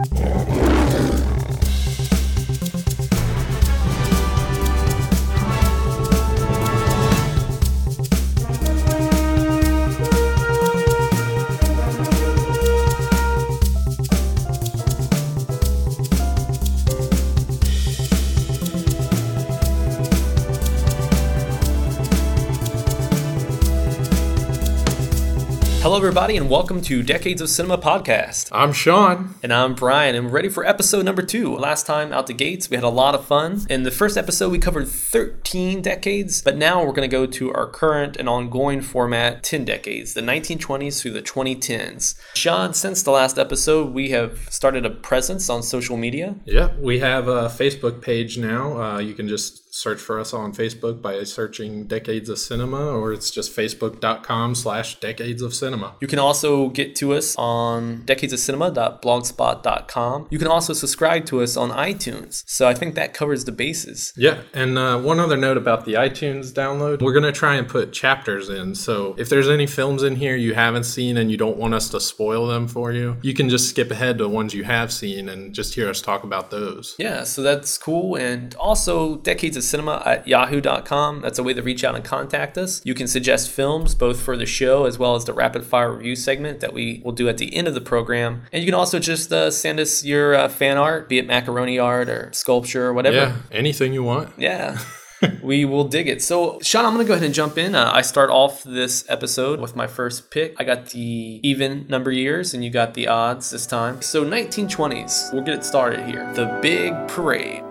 Hello, everybody, and welcome to Decades of Cinema podcast. I'm Sean. And I'm Brian, and we're ready for episode number two. Last time out the gates, we had a lot of fun. In the first episode, we covered 13 decades, but now we're going to go to our current and ongoing format 10 decades, the 1920s through the 2010s. Sean, since the last episode, we have started a presence on social media. Yeah, we have a Facebook page now. Uh, you can just search for us on Facebook by searching Decades of Cinema, or it's just facebook.com slash Decades of Cinema. You can also get to us on Decades of decadesofcinema.blogspot.com. You can also subscribe to us on iTunes. So I think that covers the bases. Yeah, and uh, one other note about the iTunes download we're going to try and put chapters in. So if there's any films in here you haven't seen and you don't want us to spoil them for you, you can just skip ahead to the ones you have seen and just hear us talk about those. Yeah, so that's cool. And also, Decades of cinema at yahoo.com. That's a way to reach out and contact us. You can suggest films both for the show as well as the rapid fire review segment that we will do at the end of the program. And you can also just uh, send us your uh, fan art, be it macaroni art or sculpture or whatever. Yeah, anything you want. Yeah. we will dig it. So, Sean, I'm going to go ahead and jump in. Uh, I start off this episode with my first pick. I got the even number years, and you got the odds this time. So, 1920s. We'll get it started here. The Big Parade.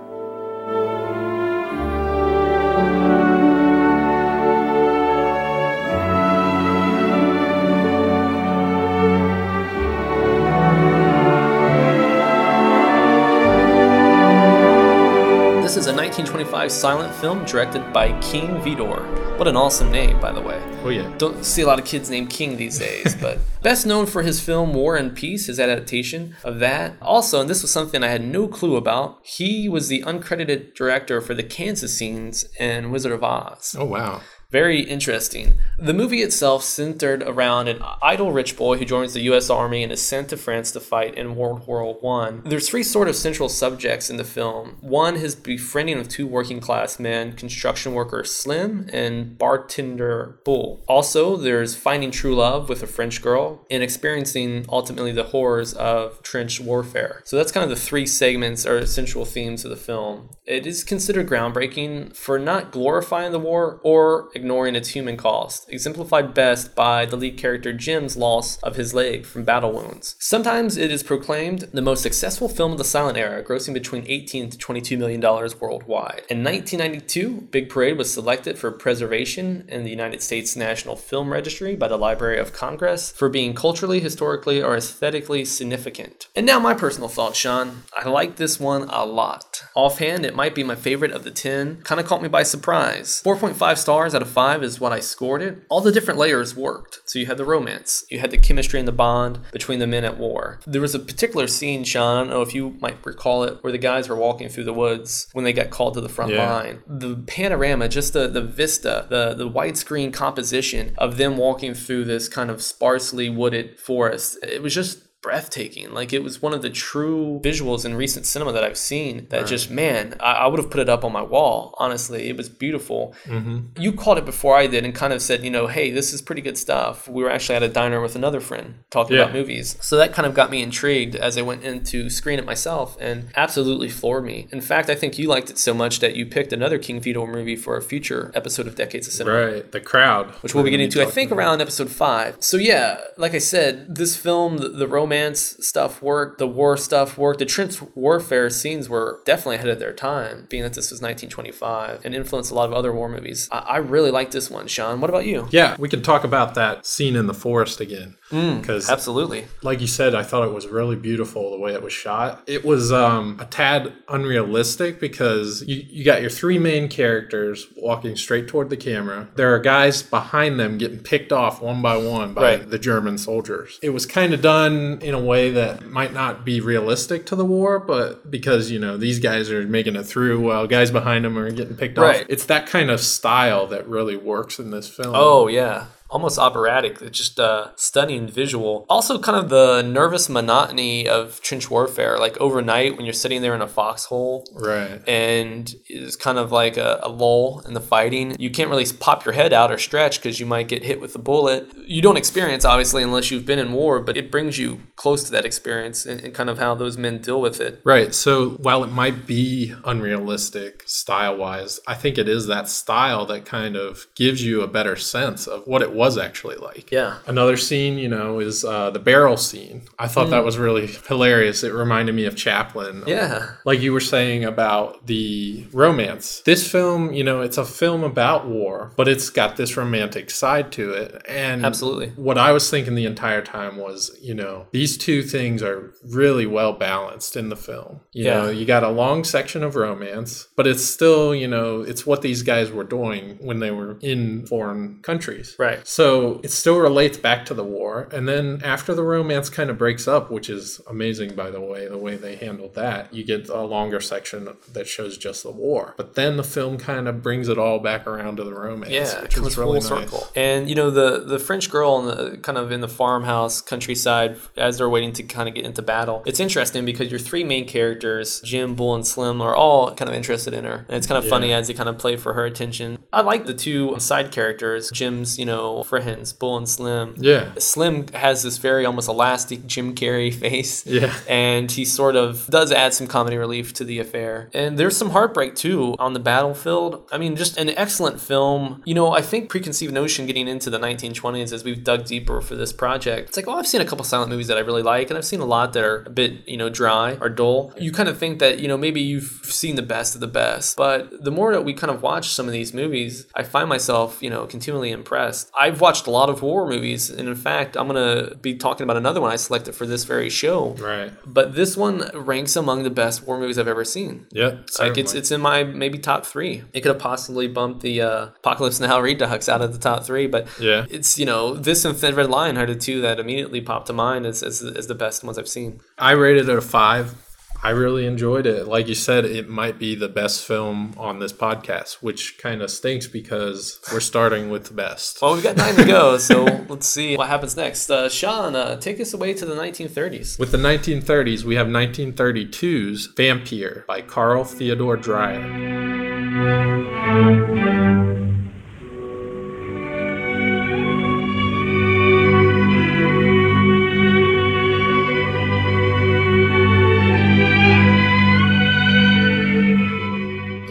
1925 silent film directed by King Vidor. What an awesome name, by the way. Oh, yeah. Don't see a lot of kids named King these days, but best known for his film War and Peace, his adaptation of that. Also, and this was something I had no clue about, he was the uncredited director for the Kansas scenes in Wizard of Oz. Oh, wow. Very interesting. The movie itself centered around an idle rich boy who joins the U.S. Army and is sent to France to fight in World War One. There's three sort of central subjects in the film. One, his befriending of two working class men, construction worker Slim and bartender Bull. Also, there's finding true love with a French girl and experiencing ultimately the horrors of trench warfare. So that's kind of the three segments or central themes of the film. It is considered groundbreaking for not glorifying the war or ignoring its human cost, exemplified best by the lead character Jim's loss of his leg from battle wounds. Sometimes it is proclaimed the most successful film of the silent era, grossing between 18 to 22 million dollars worldwide. In 1992, Big Parade was selected for preservation in the United States National Film Registry by the Library of Congress for being culturally, historically, or aesthetically significant. And now my personal thoughts, Sean. I like this one a lot. Offhand, it might be my favorite of the 10. Kind of caught me by surprise. 4.5 stars out of 5 is what I scored it. All the different layers worked. So you had the romance, you had the chemistry and the bond between the men at war. There was a particular scene, Sean, know if you might recall it, where the guys were walking through the woods when they got called to the front Yeah. line. The panorama, just the, the vista, the, the widescreen composition of them walking through this kind of sparsely wooded forest, it was just breathtaking. Like it was one of the true visuals in recent cinema that I've seen that just, man, I, I would have put it up on my wall. Honestly, it was beautiful. Mm-hmm. You called it before I did and kind of said, you know, hey, this is pretty good stuff. We were actually at a diner with another friend talking Yeah. about movies. So that kind of got me intrigued as I went in to screen it myself and absolutely floored me. In fact, I think you liked it so much that you picked another King Vidor movie for a future episode of Decades of Cinema Right. The crowd. which we'll be getting to, I think, about. around episode five. So yeah, like I said, this film, the, the romance stuff worked, the war stuff worked, the trench warfare scenes were definitely ahead of their time, being that this was 1925 and influenced a lot of other war movies. I, I really like this one, Sean. What about you? Yeah, we can talk about that scene in the forest again. Because, Absolutely. like you said, I thought it was really beautiful the way it was shot. It was um, a tad unrealistic because you, you got your three main characters walking straight toward the camera. There are guys behind them getting picked off one by one by Right. the German soldiers. It was kind of done in a way that might not be realistic to the war, but because, you know, these guys are making it through while guys behind them are getting picked Right. off. It's that kind of style that really works in this film. Oh yeah. Almost operatic. It's just a stunning visual. Also, kind of the nervous monotony of trench warfare. Like overnight, when you're sitting there in a foxhole, Right. and it's kind of like a, a lull in the fighting. You can't really pop your head out or stretch because you might get hit with a bullet. You don't experience, obviously, unless you've been in war, but it brings you close to that experience and, and kind of how those men deal with it. Right. So while it might be unrealistic style wise, I think it is that style that kind of gives you a better sense of what it was actually like. Yeah. Another scene, you know, is uh, the barrel scene. I thought that was really hilarious. It reminded me of Chaplin. Yeah. Like you were saying about the romance. This film, you know, it's a film about war, but it's got this romantic side to it. And Absolutely. what I was thinking the entire time was, you know, these two things are really well balanced in the film. You Yeah. know, you got a long section of romance, but it's still, you know, it's what these guys were doing when they were in foreign countries. Right. So it still relates back to the war. And then after the romance kind of breaks up, which is amazing, by the way, the way they handled that, you get a longer section that shows just the war. But then the film kind of brings it all back around to the romance, Yeah, it which comes is really full nice. circle. And you know the the French girl in the kind of in the farmhouse countryside as they're waiting to kind of get into battle. It's interesting because your three main characters, Jim, Bull, and Slim, are all kind of interested in her, and it's kind of funny as they kind of play for her attention. I like the two side characters, Jim's you know friends, Bull and Slim. Yeah. Slim has this very almost elastic Jim Carrey face. Yeah. And he sort of does add some comedy relief to the affair. And there's some heartbreak too on the battlefield. I mean, just an excellent film. You know, I think preconceived notion getting into the 1920s as we've dug deeper for this project. It's like, oh, I've seen a couple silent movies that I really like, and I've seen a lot that are a bit, you know, dry or dull. You kind of think that, you know, maybe you've seen the best of the best. But the more that we kind of watch some of these movies, I find myself, you know, continually impressed. I've watched a lot of horror movies, and in fact, I'm to be talking about another one I selected for this very show. Right. But this one ranks among the best war movies I've ever seen. Yep. Like it's it's in my maybe top three. It could have possibly bumped the uh, Apocalypse Now Redux out of the top three, but Yeah. it's you know this and Thin Red Line are the two that immediately popped to mind as, as, as the best ones I've seen. I rated it a five. I really enjoyed it. Like you said, it might be the best film on this podcast, which kind of stinks because we're starting with the best. Well, we've got nine to go, so let's see what happens next. Uh, Sean, uh, take us away to the 1930s. With the 1930s, we have 1932's Vampyr by Carl Theodor Dreyer.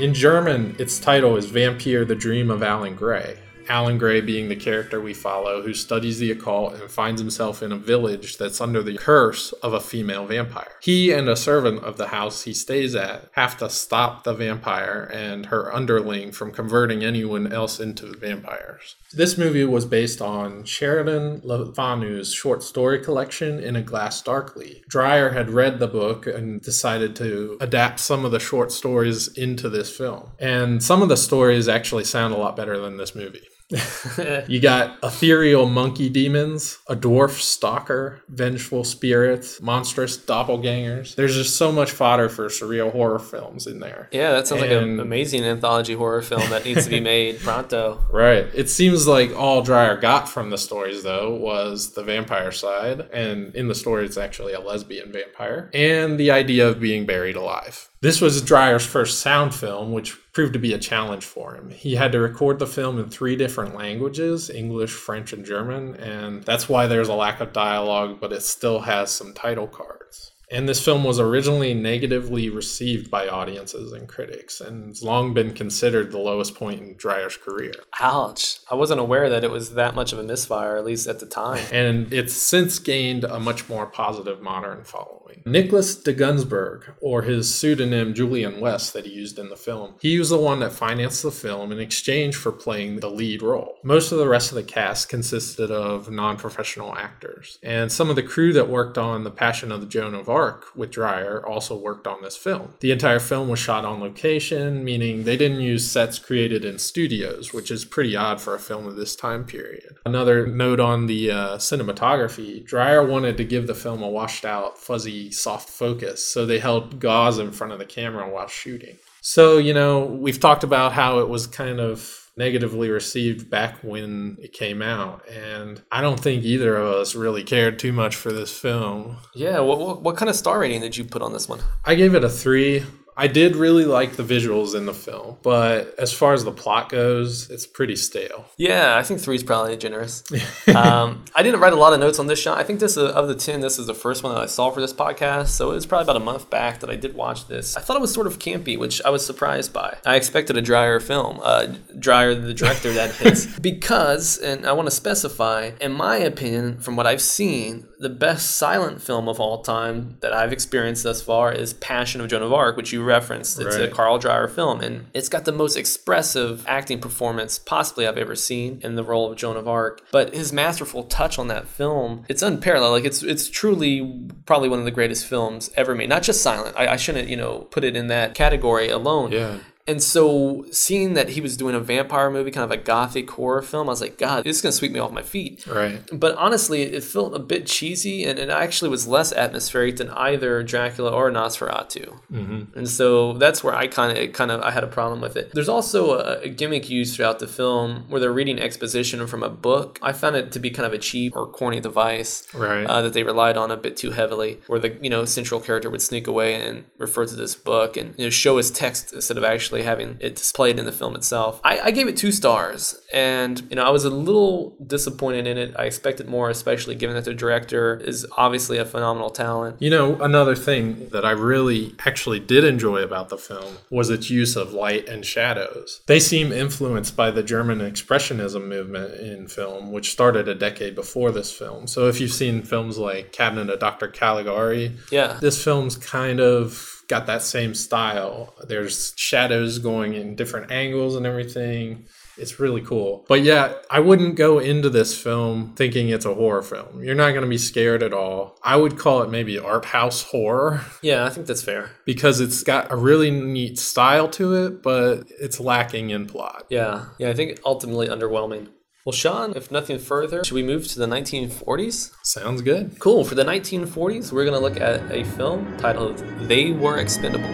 In German, its title is Vampyr the Dream of Alan Gray. Alan Gray being the character we follow who studies the occult and finds himself in a village that's under the curse of a female vampire. He and a servant of the house he stays at have to stop the vampire and her underling from converting anyone else into vampires. This movie was based on Sheridan Le Fanu's short story collection In a Glass Darkly. Dreyer had read the book and decided to adapt some of the short stories into this film. And some of the stories actually sound a lot better than this movie. You got ethereal monkey demons, a dwarf stalker, vengeful spirits, monstrous doppelgangers. There's just so much fodder for surreal horror films in there. Yeah, that sounds like an amazing anthology horror film that needs to be made pronto. Right. It seems like all Dreyer got from the stories, though, was the vampire side. And in the story, it's actually a lesbian vampire. And the idea of being buried alive. This was Dreyer's first sound film, which proved to be a challenge for him. He had to record the film in three different languages English, French, and German. And that's why there's a lack of dialogue, but it still has some title cards. And this film was originally negatively received by audiences and critics, and it's long been considered the lowest point in Dreyer's career. Ouch. I wasn't aware that it was that much of a misfire, at least at the time. and it's since gained a much more positive modern following. Nicolas de Gunzburg, or his pseudonym Julian West that he used in the film, he was the one that financed the film in exchange for playing the lead role. Most of the rest of the cast consisted of non professional actors, and some of the crew that worked on The Passion of the Joan of Arc with Dreyer also worked on this film. The entire film was shot on location, meaning they didn't use sets created in studios, which is pretty odd for a film of this time period. Another note on the uh, cinematography Dreyer wanted to give the film a washed out, fuzzy, soft focus, so they held gauze in front of the camera while shooting. So, you know, we've talked about how it was kind of negatively received back when it came out. And I don't think either of us really cared too much for this film. Yeah, what, what, what kind of star rating did you put on this one? I gave it a three. I did really like the visuals in the film, but as far as the plot goes, it's pretty stale. Yeah, I think three is probably generous. um, I didn't write a lot of notes on this shot. I think this is, of the ten, this is the first one that I saw for this podcast. So it was probably about a month back that I did watch this. I thought it was sort of campy, which I was surprised by. I expected a drier film, uh, Dreyer the director that is, because, and I want to specify, in my opinion, from what I've seen, the best silent film of all time that I've experienced thus far is Passion of Joan of Arc, which you referenced. It's a Carl Dreyer film, and it's got the most expressive acting performance possibly I've ever seen in the role of Joan of Arc. But his masterful touch on that film, it's unparalleled. Like it's it's truly probably one of the greatest films ever made. Not just silent. I, I shouldn't you know put it in that category alone. Yeah. And so seeing that he was doing a vampire movie, kind of a gothic horror film, I was like, God, this is gonna sweep me off my feet. Right. But honestly, it felt a bit cheesy, and it actually was less atmospheric than either Dracula or Nosferatu. Mm-hmm. And so that's where I kind of, kind of, I had a problem with it. There's also a, a gimmick used throughout the film where they're reading exposition from a book. I found it to be kind of a cheap or corny device Right. uh, that they relied on a bit too heavily, where the you know central character would sneak away and refer to this book and you know show his text instead of actually having it displayed in the film itself. I, I gave it two stars, and you know I was a little disappointed in it. I expected more, especially given that the director is obviously a phenomenal talent. You know, another thing that I really actually did enjoy about the film was its use of light and shadows. They seem influenced by the German Expressionism movement in film, which started a decade before this film. So if you've seen films like Cabinet of Dr. Caligari, Yeah, this film's kind of got that same style. There's shadows going in different angles and everything. It's really cool. But yeah, I wouldn't go into this film thinking it's a horror film. You're not going to be scared at all. I would call it maybe art house horror yeah, I think that's fair. because it's got a really neat style to it, but it's lacking in plot. Yeah, yeah, I think ultimately underwhelming. Well, Sean, if nothing further, should we move to the 1940s? Sounds good. Cool. For the 1940s, we're going to look at a film titled They Were Expendable.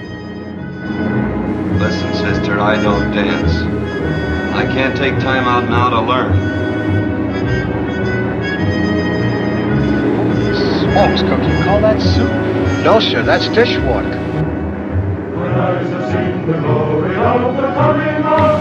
Listen, sister, I don't dance. I can't take time out now to learn. Smokes, Cook, you call that soup? No, sir, that's dishwater.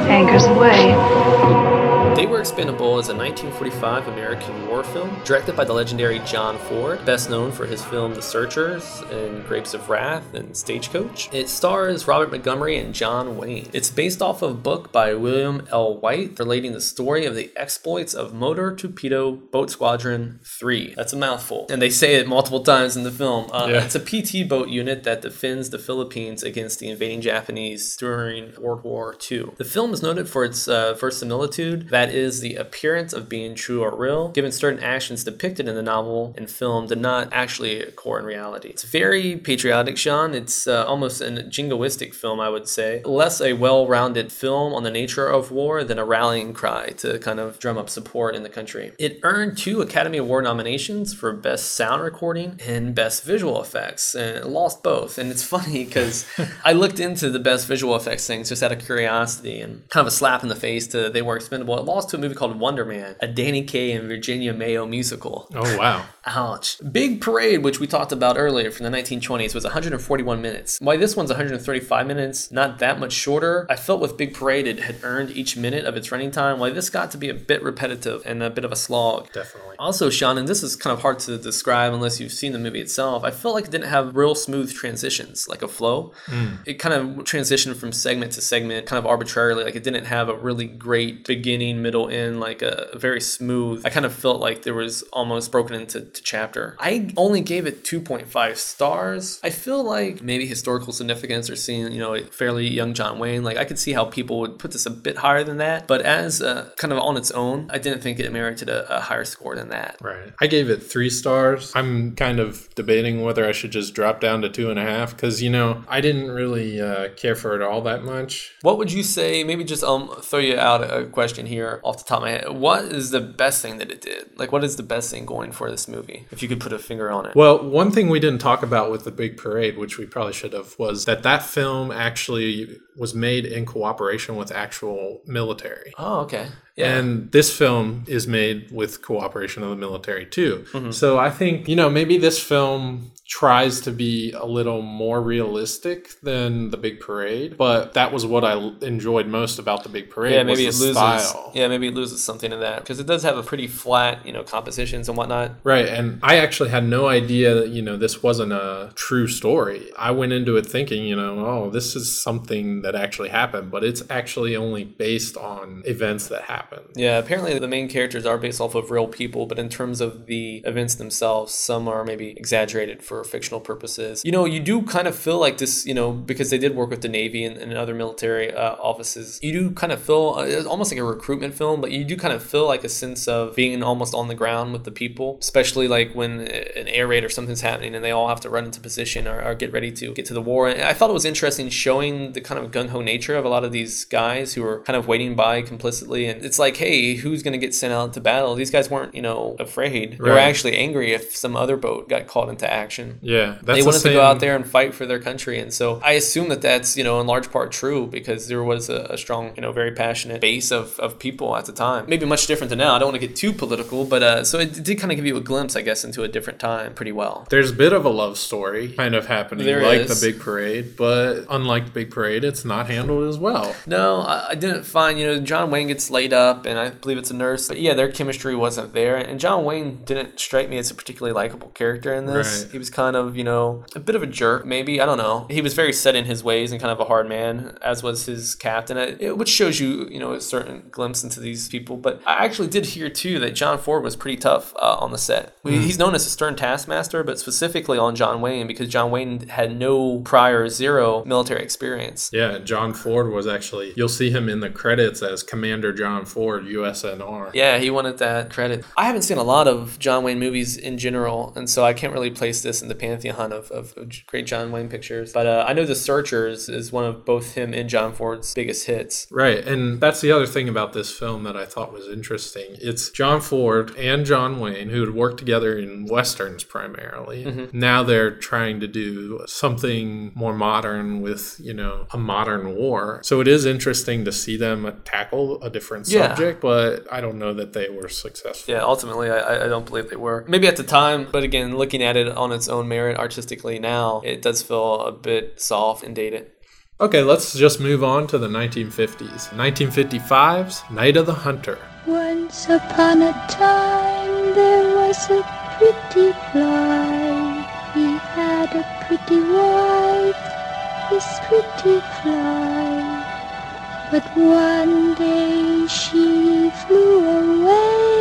Anchors away. They Were Expendable is a 1945 American war film directed by the legendary John Ford, best known for his film The Searchers and Grapes of Wrath and Stagecoach. It stars Robert Montgomery and John Wayne. It's based off of a book by William L. White relating the story of the exploits of Motor Torpedo Boat Squadron 3. That's a mouthful. And they say it multiple times in the film. Uh, Yeah. It's a PT boat unit that defends the Philippines against the invading Japanese during World War II. The film is noted for its uh, verisimilitude, that is, the appearance of being true or real, given certain actions depicted in the novel and film did not actually occur in reality. It's very patriotic, Sean. It's uh, almost a jingoistic film, I would say. Less a well rounded film on the nature of war than a rallying cry to kind of drum up support in the country. It earned two Academy Award nominations for Best Sound Recording and Best Visual Effects, and it lost both. And it's funny because I looked into the Best Visual Effects things just out of curiosity and kind of a slap in the face to They Were Expendable. It lost to a movie called Wonder Man, a Danny Kaye and Virginia Mayo musical. Oh, wow. Ouch. Big Parade, which we talked about earlier from the 1920s, was 141 minutes. Why this one's 135 minutes, not that much shorter. I felt with Big Parade it had earned each minute of its running time, Why this got to be a bit repetitive and a bit of a slog. Definitely. Also, Sean, and this is kind of hard to describe unless you've seen the movie itself, I felt like it didn't have real smooth transitions, like a flow. It kind of transitioned from segment to segment kind of arbitrarily. Like it didn't have a really great beginning, middle, end, like a, very smooth. I kind of felt like there was almost broken into to chapter. I only gave it 2.5 stars. I feel like maybe historical significance or seeing, you know, a fairly young John Wayne, like I could see how people would put this a bit higher than that. But as uh, kind of on its own, I didn't think it merited a, a higher score than that. Right. I gave it three stars. I'm kind of debating whether I should just drop down to two and a half because, you know, I didn't really uh, care for it all that much. What would you say? Maybe just um throw you out a question here off the top of my head. What is the best thing that it did? Like, what is the best thing going for this movie? If you could put a finger on it. Well, one thing we didn't talk about with the big parade, which we probably should have, was that that film actually was made in cooperation with actual military. Oh, okay. And this film is made with cooperation of the military too. Mm-hmm. So I think, you know, maybe this film tries to be a little more realistic than the big parade, but that was what I l- enjoyed most about the big parade. yeah, maybe it loses. style. Yeah, maybe it loses something in that because it does have a pretty flat, you know, compositions and whatnot. Right, and I actually had no idea that you know this wasn't a true story. I went into it thinking, you know, oh, this is something that actually happened, but it's actually only based on events that happened. Yeah, apparently the main characters are based off of real people, but in terms of the events themselves, some are maybe exaggerated for fictional purposes. You know, you do kind of feel like this, you know, because they did work with the Navy and, and other military uh, offices, you do kind of feel uh, it's almost like a recruitment film, but you do kind of feel like a sense of being almost on the ground with the people, especially like when an air raid or something's happening and they all have to run into position or, or get ready to get to the war. And I thought it was interesting showing the kind of gung ho nature of a lot of these guys who are kind of waiting by complicitly. And it's like, hey, who's going to get sent out to battle? These guys weren't, you know, afraid. They were actually angry if some other boat got caught into action. Yeah, that's they the wanted to go out there and fight for their country, and so I assume that that's you know in large part true because there was a, a strong you know very passionate base of, of people at the time. Maybe much different than now. I don't want to get too political, but uh, so it did kind of give you a glimpse, I guess, into a different time pretty well. There's a bit of a love story kind of happening, There like is. the big parade, but unlike the big parade, it's not handled as well. No, I, I didn't find you know John Wayne gets laid up, and I believe it's a nurse. But yeah, their chemistry wasn't there, and John Wayne didn't strike me as a particularly likable character in this. Right. He was kind of you know a bit of a jerk, maybe I don't know. He was very set in his ways and kind of a hard man, as was his captain, it, it- which shows you you know a certain glimpse into these people. But I actually did hear too that John Ford was pretty tough uh, on the set. We- He's known as a stern taskmaster, but specifically on John Wayne because John Wayne had no prior zero military experience. Yeah, John Ford was actually, you'll see him in the credits as Commander John Ford, USNR. Yeah, he wanted that credit. I haven't seen a lot of John Wayne movies in general, and so I can't really place this in the pantheon of, of, great John Wayne pictures. But uh, I know The Searchers is one of both him and John Ford's biggest hits. Right, and that's the other thing about this film that I thought was interesting. It's John Ford and John Wayne who had worked together in westerns primarily. Now they're trying to do something more modern with, you know, a modern war. So it is interesting to see them tackle a different Yeah. Subject, but I don't know that they were successful. Yeah, ultimately, I, I don't believe they were. Maybe at the time, but again, looking at it on its own merit artistically now, it does feel a bit soft and dated. Okay, let's just move on to the 1950s. 1955's Night of the Hunter. Once upon a time there was a pretty fly. He had a pretty wife, this pretty fly. But one day she flew away.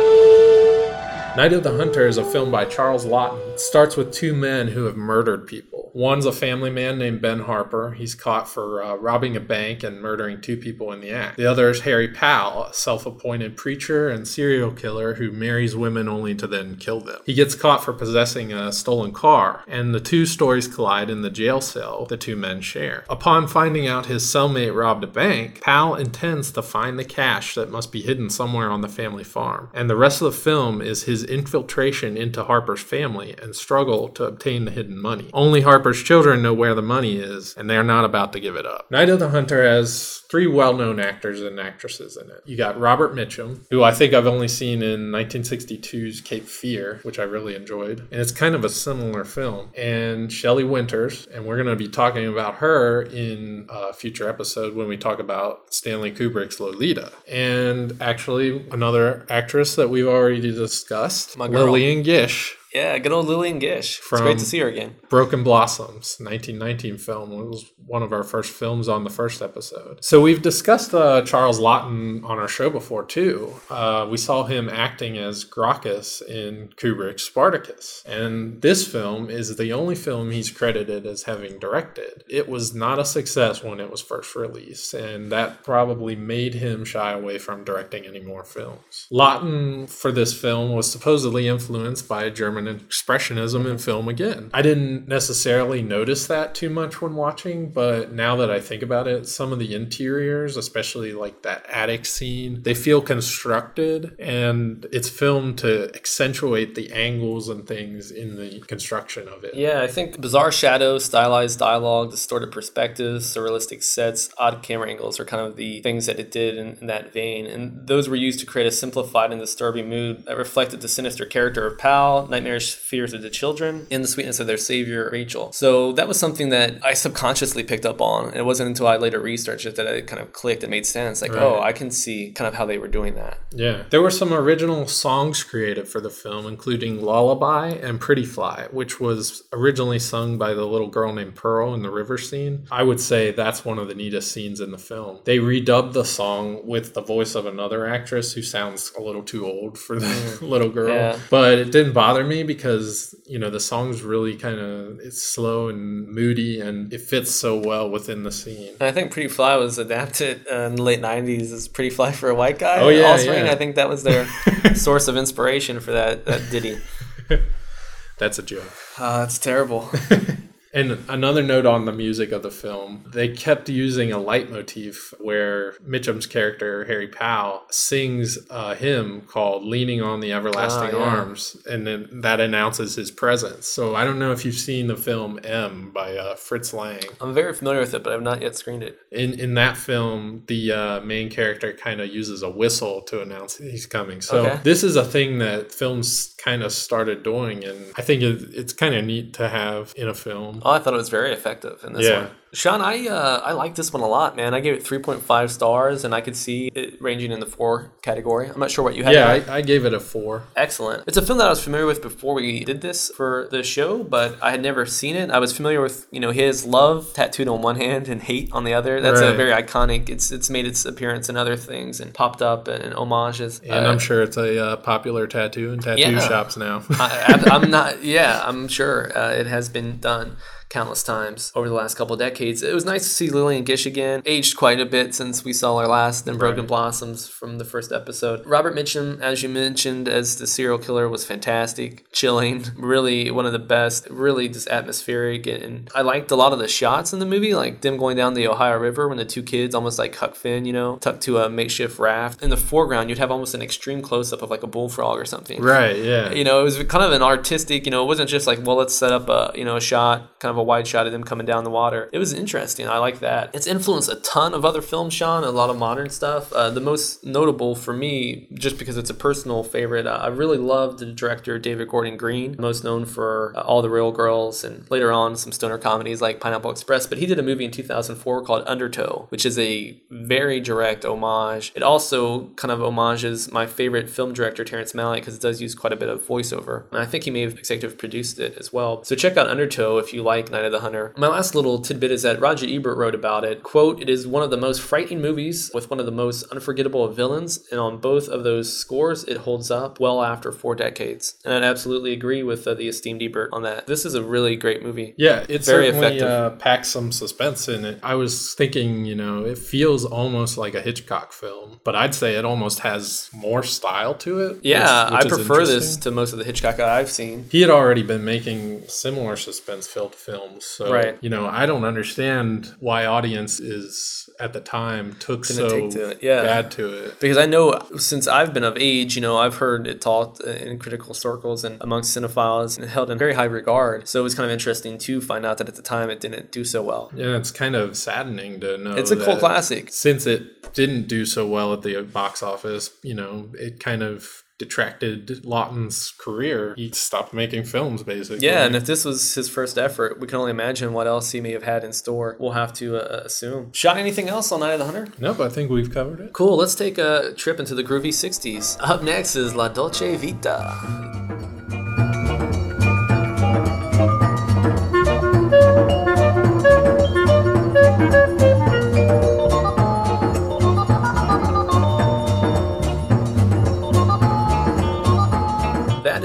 Night of the Hunter is a film by Charles Laughton. It starts with two men who have murdered people. One's a family man named Ben Harper. He's caught for uh, robbing a bank and murdering two people in the act. The other is Harry Powell, a self appointed preacher and serial killer who marries women only to then kill them. He gets caught for possessing a stolen car, and the two stories collide in the jail cell the two men share. Upon finding out his cellmate robbed a bank, Powell intends to find the cash that must be hidden somewhere on the family farm. And the rest of the film is his infiltration into Harper's family and struggle to obtain the hidden money. Only Harper's children know where the money is, and they're not about to give it up. Night of the Hunter has three well known actors and actresses in it. You got Robert Mitchum, who I think I've only seen in 1962's Cape Fear, which I really enjoyed. And it's kind of a similar film. And Shelley Winters, and we're going to be talking about her in a future episode when we talk about Stanley Kubrick's Lolita. And actually, another actress that we've already discussed, My girl. Lillian Gish. Yeah, good old Lillian Gish. it's great to see her again. Broken Blossoms, 1919 film. It was one of our first films on the first episode. So we've discussed uh, Charles Laughton on our show before too. Uh, we saw him acting as Gracchus in Kubrick's Spartacus, and this film is the only film he's credited as having directed. It was not a success when it was first released, and that probably made him shy away from directing any more films. Laughton for this film was supposedly influenced by a German expressionism in film again. I didn't necessarily notice that too much when watching, but now that I think about it, some of the interiors, especially like that attic scene, they feel constructed and it's filmed to accentuate the angles and things in the construction of it. Yeah, I think bizarre shadows, stylized dialogue, distorted perspectives, surrealistic sets, odd camera angles are kind of the things that it did in, in that vein. And those were used to create a simplified and disturbing mood that reflected the sinister character of Powell, nightmarish fears of the children, and the sweetness of their savior, Rachel. So that was something that I subconsciously picked up on. It wasn't until I later researched it that it kind of clicked and made sense. Like, Right. oh, I can see kind of how they were doing that. Yeah. There were some original songs created for the film, including Lullaby and Pretty Fly, which was originally sung by the little girl named Pearl in the river scene. I would say that's one of the neatest scenes in the film. They redubbed the song with the voice of another actress who sounds a little too old for the mm. little girl. Yeah. But it didn't bother me because, you know, the song's really kind of it's slow and moody and it fits so well within the scene. And I think Pretty Fly was adapted uh, in the late '90s as Pretty Fly for a White Guy. Oh, yeah, Offspring. yeah. I think that was their source of inspiration for that that ditty. That's a joke. Uh, that's terrible. And another note on the music of the film, they kept using a leitmotif where Mitchum's character, Harry Powell, sings a hymn called Leaning on the Everlasting Ah, yeah. Arms, and then that announces his presence. So I don't know if you've seen the film M by uh, Fritz Lang. I'm very familiar with it, but I've not yet screened it. In, in that film, the uh, main character kind of uses a whistle to announce he's coming. So Okay. this is a thing that films kind of started doing, and I think it, it's kind of neat to have in a film. Oh, I thought it was very effective in this Yeah. one. Sean, I uh, I like this one a lot, man. I gave it 3.5 stars, and I could see it ranging in the four category. I'm not sure what you had. Yeah. I, I gave it a four. Excellent. It's a film that I was familiar with before we did this for the show, but I had never seen it. I was familiar with, you know, his love tattooed on one hand and hate on the other. That's a very iconic. It's it's made its appearance in other things and popped up and, and homages. And Uh, I'm sure it's a uh, popular tattoo in tattoo Yeah. shops now. I, I, I'm not. Yeah, I'm sure uh, it has been done countless times over the last couple decades. It was nice to see Lillian Gish again. Aged quite a bit since we saw her last in Broken Right. Blossoms from the first episode. Robert Mitchum, as you mentioned, as the serial killer was fantastic, chilling, really one of the best, really just atmospheric. And I liked a lot of the shots in the movie, like them going down the Ohio River when the two kids, almost like Huck Finn, you know, tucked to a makeshift raft. In the foreground, you'd have almost an extreme close up of like a bullfrog or something right, yeah. you know, it was kind of an artistic, you know, it wasn't just like, well, let's set up a, you know, a shot, kind of a wide shot of them coming down the water. It was interesting. I like that. It's influenced a ton of other films, Sean, a lot of modern stuff. Uh, the most notable for me, just because it's a personal favorite, uh, I really loved the director David Gordon Green, most known for uh, All the Real Girls and later on some stoner comedies like Pineapple Express. But he did a movie in 2004 called Undertow, which is a very direct homage. It also kind of homages my favorite film director, Terrence Malick, because it does use quite a bit of voiceover. And I think he may have executive produced it as well. So check out Undertow if you like Night of the Hunter. My last little tidbit is that Roger Ebert wrote about it. Quote, it is one of the most frightening movies with one of the most unforgettable villains. And on both of those scores, it holds up well after four decades. And I'd absolutely agree with uh, the esteemed Ebert on that. This is a really great movie. Yeah, it Very effective. uh, packs some suspense in it. I was thinking, you know, it feels almost like a Hitchcock film, but I'd say it almost has more style to it. Yeah, which- which I prefer this to most of the Hitchcock I've seen. He had already been making similar suspense-filled films, so Right. you know, I don't understand why audience is at the time took Didn't so take to yeah. bad to it. Because I know since I've been of age, you know, I've heard it talked in critical circles and amongst cinephiles and held in very high regard. So it was kind of interesting to find out that at the time it didn't do so well. Yeah, it's kind of saddening to know. It's a cult classic. Since it didn't do so well at the box office, you know, it kind of detracted Laughton's career. He stopped making films, basically. Yeah, and if this was his first effort, we can only imagine what else he may have had in store. We'll have to uh, assume. Shot anything else on Night of the Hunter? Nope, I think we've covered it. Cool, let's take a trip into the groovy 60s. Up next is La Dolce Vita.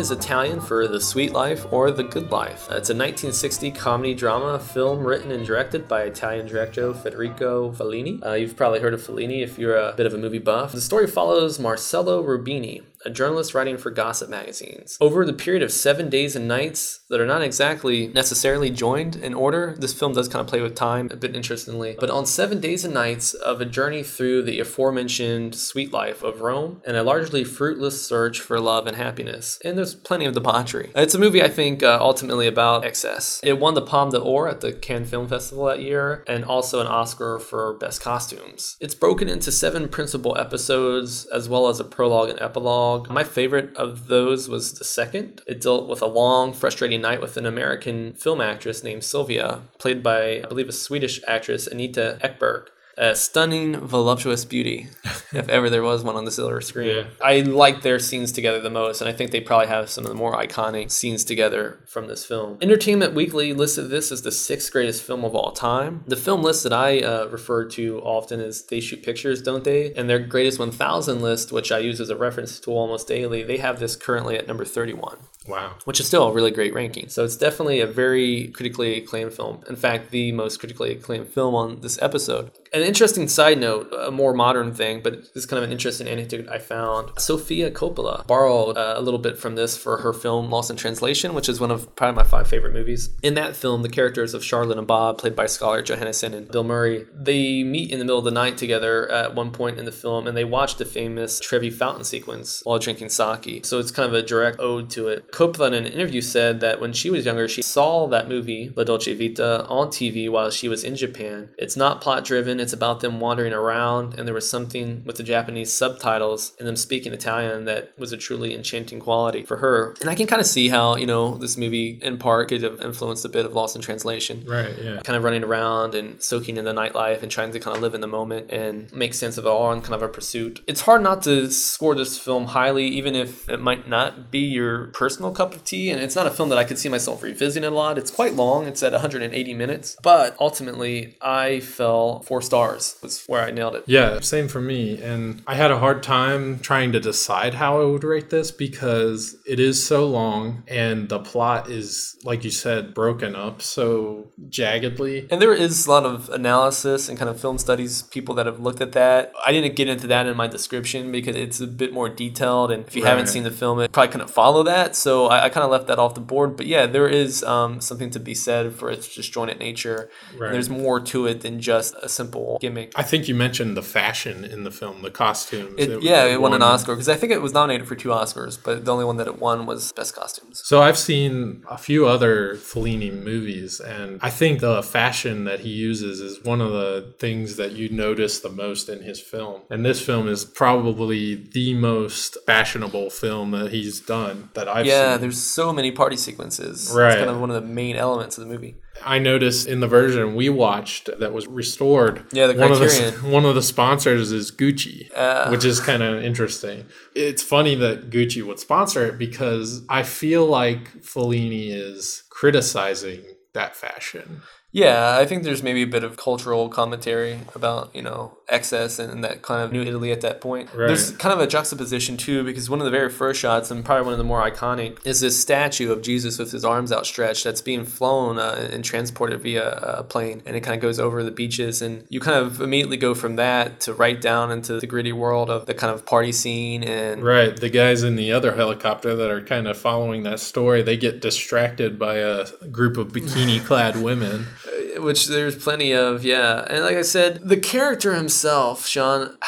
Is Italian for The Sweet Life or The Good Life. It's a 1960 comedy drama film written and directed by Italian director Federico Fellini. Uh, you've probably heard of Fellini if you're a bit of a movie buff. The story follows Marcello Rubini, a journalist writing for gossip magazines. Over the period of seven days and nights that are not exactly necessarily joined in order, this film does kind of play with time a bit interestingly. But on seven days and nights of a journey through the aforementioned sweet life of Rome and a largely fruitless search for love and happiness. And there's plenty of debauchery. It's a movie, I think, uh, ultimately about excess. It won the Palme d'Or at the Cannes Film Festival that year and also an Oscar for Best Costumes. It's broken into seven principal episodes as well as a prologue and epilogue my favorite of those was the second. It dealt with a long, frustrating night with an American film actress named Sylvia, played by, I believe, a Swedish actress, Anita Ekberg a stunning, voluptuous beauty, if ever there was one on the silver screen. Yeah. I like their scenes together the most, and I think they probably have some of the more iconic scenes together from this film. Entertainment Weekly listed this as the sixth greatest film of all time. The film list that I uh, refer to often is They Shoot Pictures, Don't They? And their greatest 1,000 list, which I use as a reference tool almost daily, they have this currently at number 31 Wow. which is still a really great ranking. So it's definitely a very critically acclaimed film. In fact, the most critically acclaimed film on this episode. An interesting side note, a more modern thing, but it's kind of an interesting anecdote I found. Sofia Coppola borrowed uh, a little bit from this for her film Lost in Translation, which is one of probably my five favorite movies. In that film, the characters of Charlotte and Bob, played by Scarlett Johansson and Bill Murray, they meet in the middle of the night together at one point in the film, and they watch the famous Trevi Fountain sequence while drinking sake. So it's kind of a direct ode to it. Coppola in an interview said that when she was younger, she saw that movie, La Dolce Vita, on TV while she was in Japan. It's not plot driven, it's about them wandering around, and there was something with the Japanese subtitles and them speaking Italian that was a truly enchanting quality for her. And I can kind of see how, you know, this movie in part could have influenced a bit of Lost in Translation Right. Yeah. kind of running around and soaking in the nightlife and trying to kind of live in the moment and make sense of it all and kind of a pursuit. It's hard not to score this film highly, even if it might not be your personal cup of tea. And it's not a film that I could see myself revisiting a lot. It's quite long, it's at 180 minutes. But ultimately, I fell four stars, was where I nailed it. Yeah, same for me. And I had a hard time trying to decide how I would rate this because it is so long and the plot is, like you said, broken up so jaggedly. And there is a lot of analysis and kind of film studies people that have looked at that. I didn't get into that in my description because it's a bit more detailed, and if you haven't seen the film, it probably couldn't follow that. So I, I kind of left that off the board. But yeah, there is um, something to be said for its disjointed nature. Right. there's more to it than just a simple gimmick. I think you mentioned the fashion in the film, the costumes. It, yeah, it won an Oscar because I think it was nominated for two Oscars, but the only one that it won was Best Costumes. So I've seen a few other Fellini movies, and I think the fashion that he uses is one of the things that you notice the most in his film. And this film is probably the most fashionable film that he's done that I've Yeah, seen. There's so many party sequences. Right. It's kind of one of the main elements of the movie. I noticed in the version we watched that was restored. Yeah, the one of the, one of the sponsors is Gucci, Uh. which is kind of interesting. It's funny that Gucci would sponsor it because I feel like Fellini is criticizing that fashion. Yeah, I think there's maybe a bit of cultural commentary about, you know, excess and that kind of New Italy at that point. Right. There's kind of a juxtaposition too, because one of the very first shots, and probably one of the more iconic, is this statue of Jesus with his arms outstretched that's being flown uh, and transported via a plane. And it kind of goes over the beaches. And you kind of immediately go from that to right down into the gritty world of the kind of party scene and Right. The guys in the other helicopter that are kind of following that story, they get distracted by a group of bikini clad women. Uh, which there's plenty of yeah. And like i said the character himself sean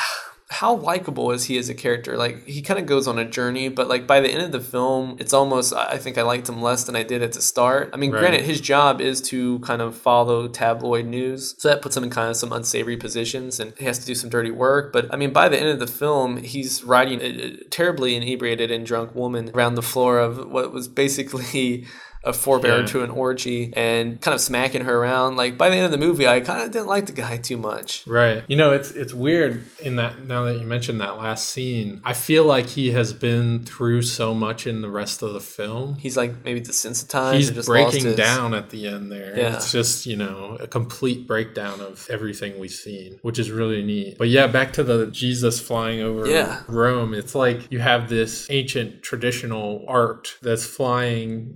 how likable is he as a character? Like he kind of goes on a journey but like by the end of the film it's almost i think i liked him less than i did at the start. I mean Right. granted his job is to kind of follow tabloid news so that puts him in kind of some unsavory positions and he has to do some dirty work. But i mean by the end of the film he's riding a, a terribly inebriated and drunk woman around the floor of what was basically a forebearer Yeah. to an orgy and kind of smacking her around. Like by the end of the movie, I kind of didn't like the guy too much. Right. You know, it's it's weird in that now that you mentioned that last scene. I feel like he has been through so much in the rest of the film. He's like maybe desensitized. He's or just lost breaking his- down at the end there. Yeah. It's just, you know, a complete breakdown of everything we've seen, which is really neat. But yeah, back to the Jesus flying over Yeah. Rome. It's like you have this ancient traditional art that's flying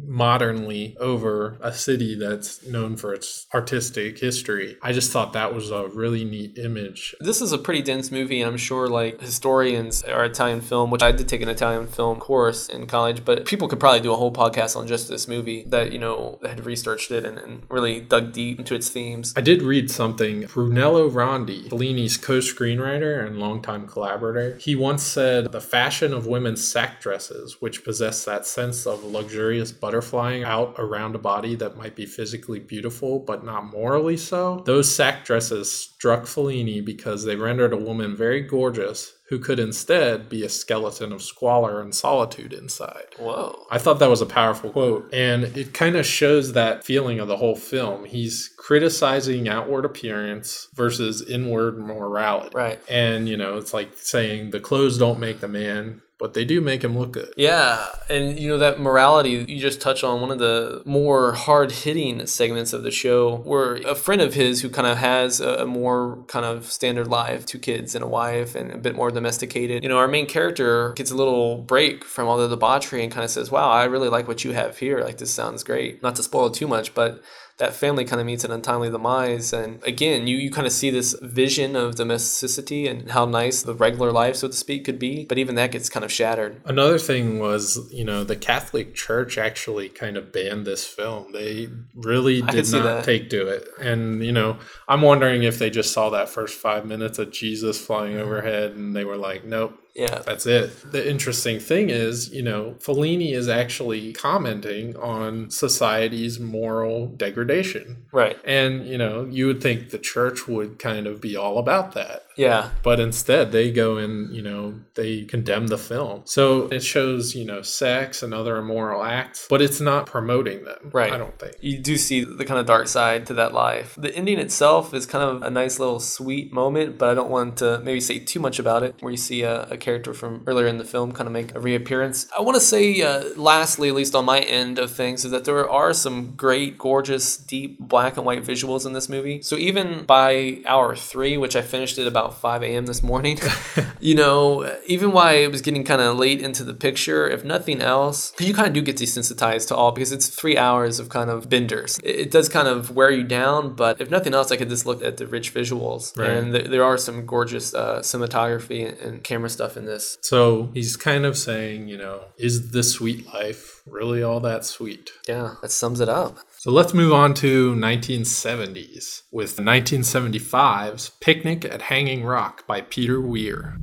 modernly over a city that's known for its artistic history. I just thought that was a really neat image. This is a pretty dense movie, and I'm sure like historians are Italian film, which I did take an Italian film course in college, but people could probably do a whole podcast on just this movie that, you know, had researched it and, and really dug deep into its themes. I did read something. Brunello Rondi, Fellini's co-screenwriter and longtime collaborator, he once said the fashion of women's sack dresses, which possess that sense of luxurious butterflying out around a body that might be physically beautiful but not morally so, those sack dresses struck Fellini because they rendered a woman very gorgeous who could instead be a skeleton of squalor and solitude inside. Whoa. I thought that was a powerful quote, and it kind of shows that feeling of the whole film. He's criticizing outward appearance versus inward morality. Right. And, you know, it's like saying the clothes don't make the man, but they do make him look good. Yeah, and you know that morality you just touched on one of the more hard hitting segments of the show, where a friend of his who kind of has a more kind of standard life, two kids and a wife, and a bit more domesticated. You know, our main character gets a little break from all the debauchery and kind of says, "Wow, I really like what you have here. Like this sounds great." Not to spoil too much, but that family kind of meets an untimely demise. And again, you, you kind of see this vision of domesticity and how nice the regular life, so to speak, could be. But even that gets kind of shattered. Another thing was, you know, the Catholic Church actually kind of banned this film. They really did not take to it. And, you know, I'm wondering if they just saw that first five minutes of Jesus flying mm-hmm. overhead and they were like, nope, Yeah. That's it. The interesting thing is, you know, Fellini is actually commenting on society's moral degradation. Right. And, you know, you would think the church would kind of be all about that. Yeah. But instead, they go and, you know, they condemn the film. So it shows, you know, sex and other immoral acts, but it's not promoting them. Right. I don't think. You do see the kind of dark side to that life. The ending itself is kind of a nice little sweet moment, but I don't want to maybe say too much about it. Where you see a, a character from earlier in the film kind of make a reappearance. I want to say, uh, lastly, at least on my end of things, is that there are some great, gorgeous, deep black and white visuals in this movie. So even by hour three, which I finished at about 5 a.m. this morning, you know, even while it was getting kind of late into the picture, if nothing else, you kind of do get desensitized to all because it's three hours of kind of benders. It, it does kind of wear you down, but if nothing else, I could just look at the rich visuals. Right. And th- there are some gorgeous uh, cinematography and, and camera stuff in this. So he's kind of saying, you know, is the sweet life really all that sweet? Yeah, that sums it up. So let's move on to 1970s with 1975's Picnic at Hanging Rock by Peter Weir.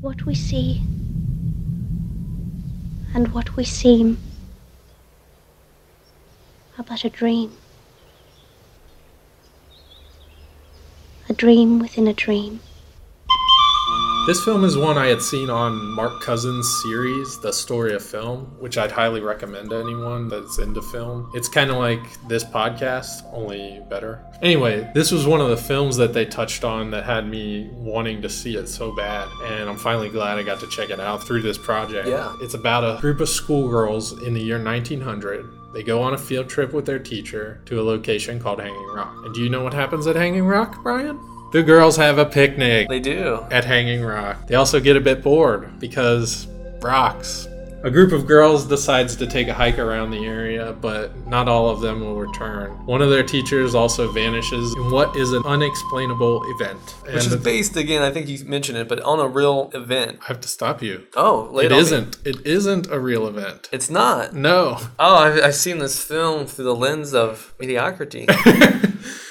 What we see and what we seem are but a dream. A dream within a dream. This film is one I had seen on Mark Cousins' series, The Story of Film, which I'd highly recommend to anyone that's into film. It's kind of like this podcast, only better. Anyway, this was one of the films that they touched on that had me wanting to see it so bad, and I'm finally glad I got to check it out through this project. Yeah. It's about a group of schoolgirls in the year 1900. They go on a field trip with their teacher to a location called Hanging Rock. And do you know what happens at Hanging Rock, Brian? The girls have a picnic They do. at Hanging Rock. They also get a bit bored because rocks. A group of girls decides to take a hike around the area, but not all of them will return. One of their teachers also vanishes in what is an unexplainable event. Which is And based, again, I think you mentioned it, but on a real event. I have to stop you. Oh, It on me. isn't. It isn't a real event. It's not. No. Oh, I've, I've seen this film through the lens of mediocrity.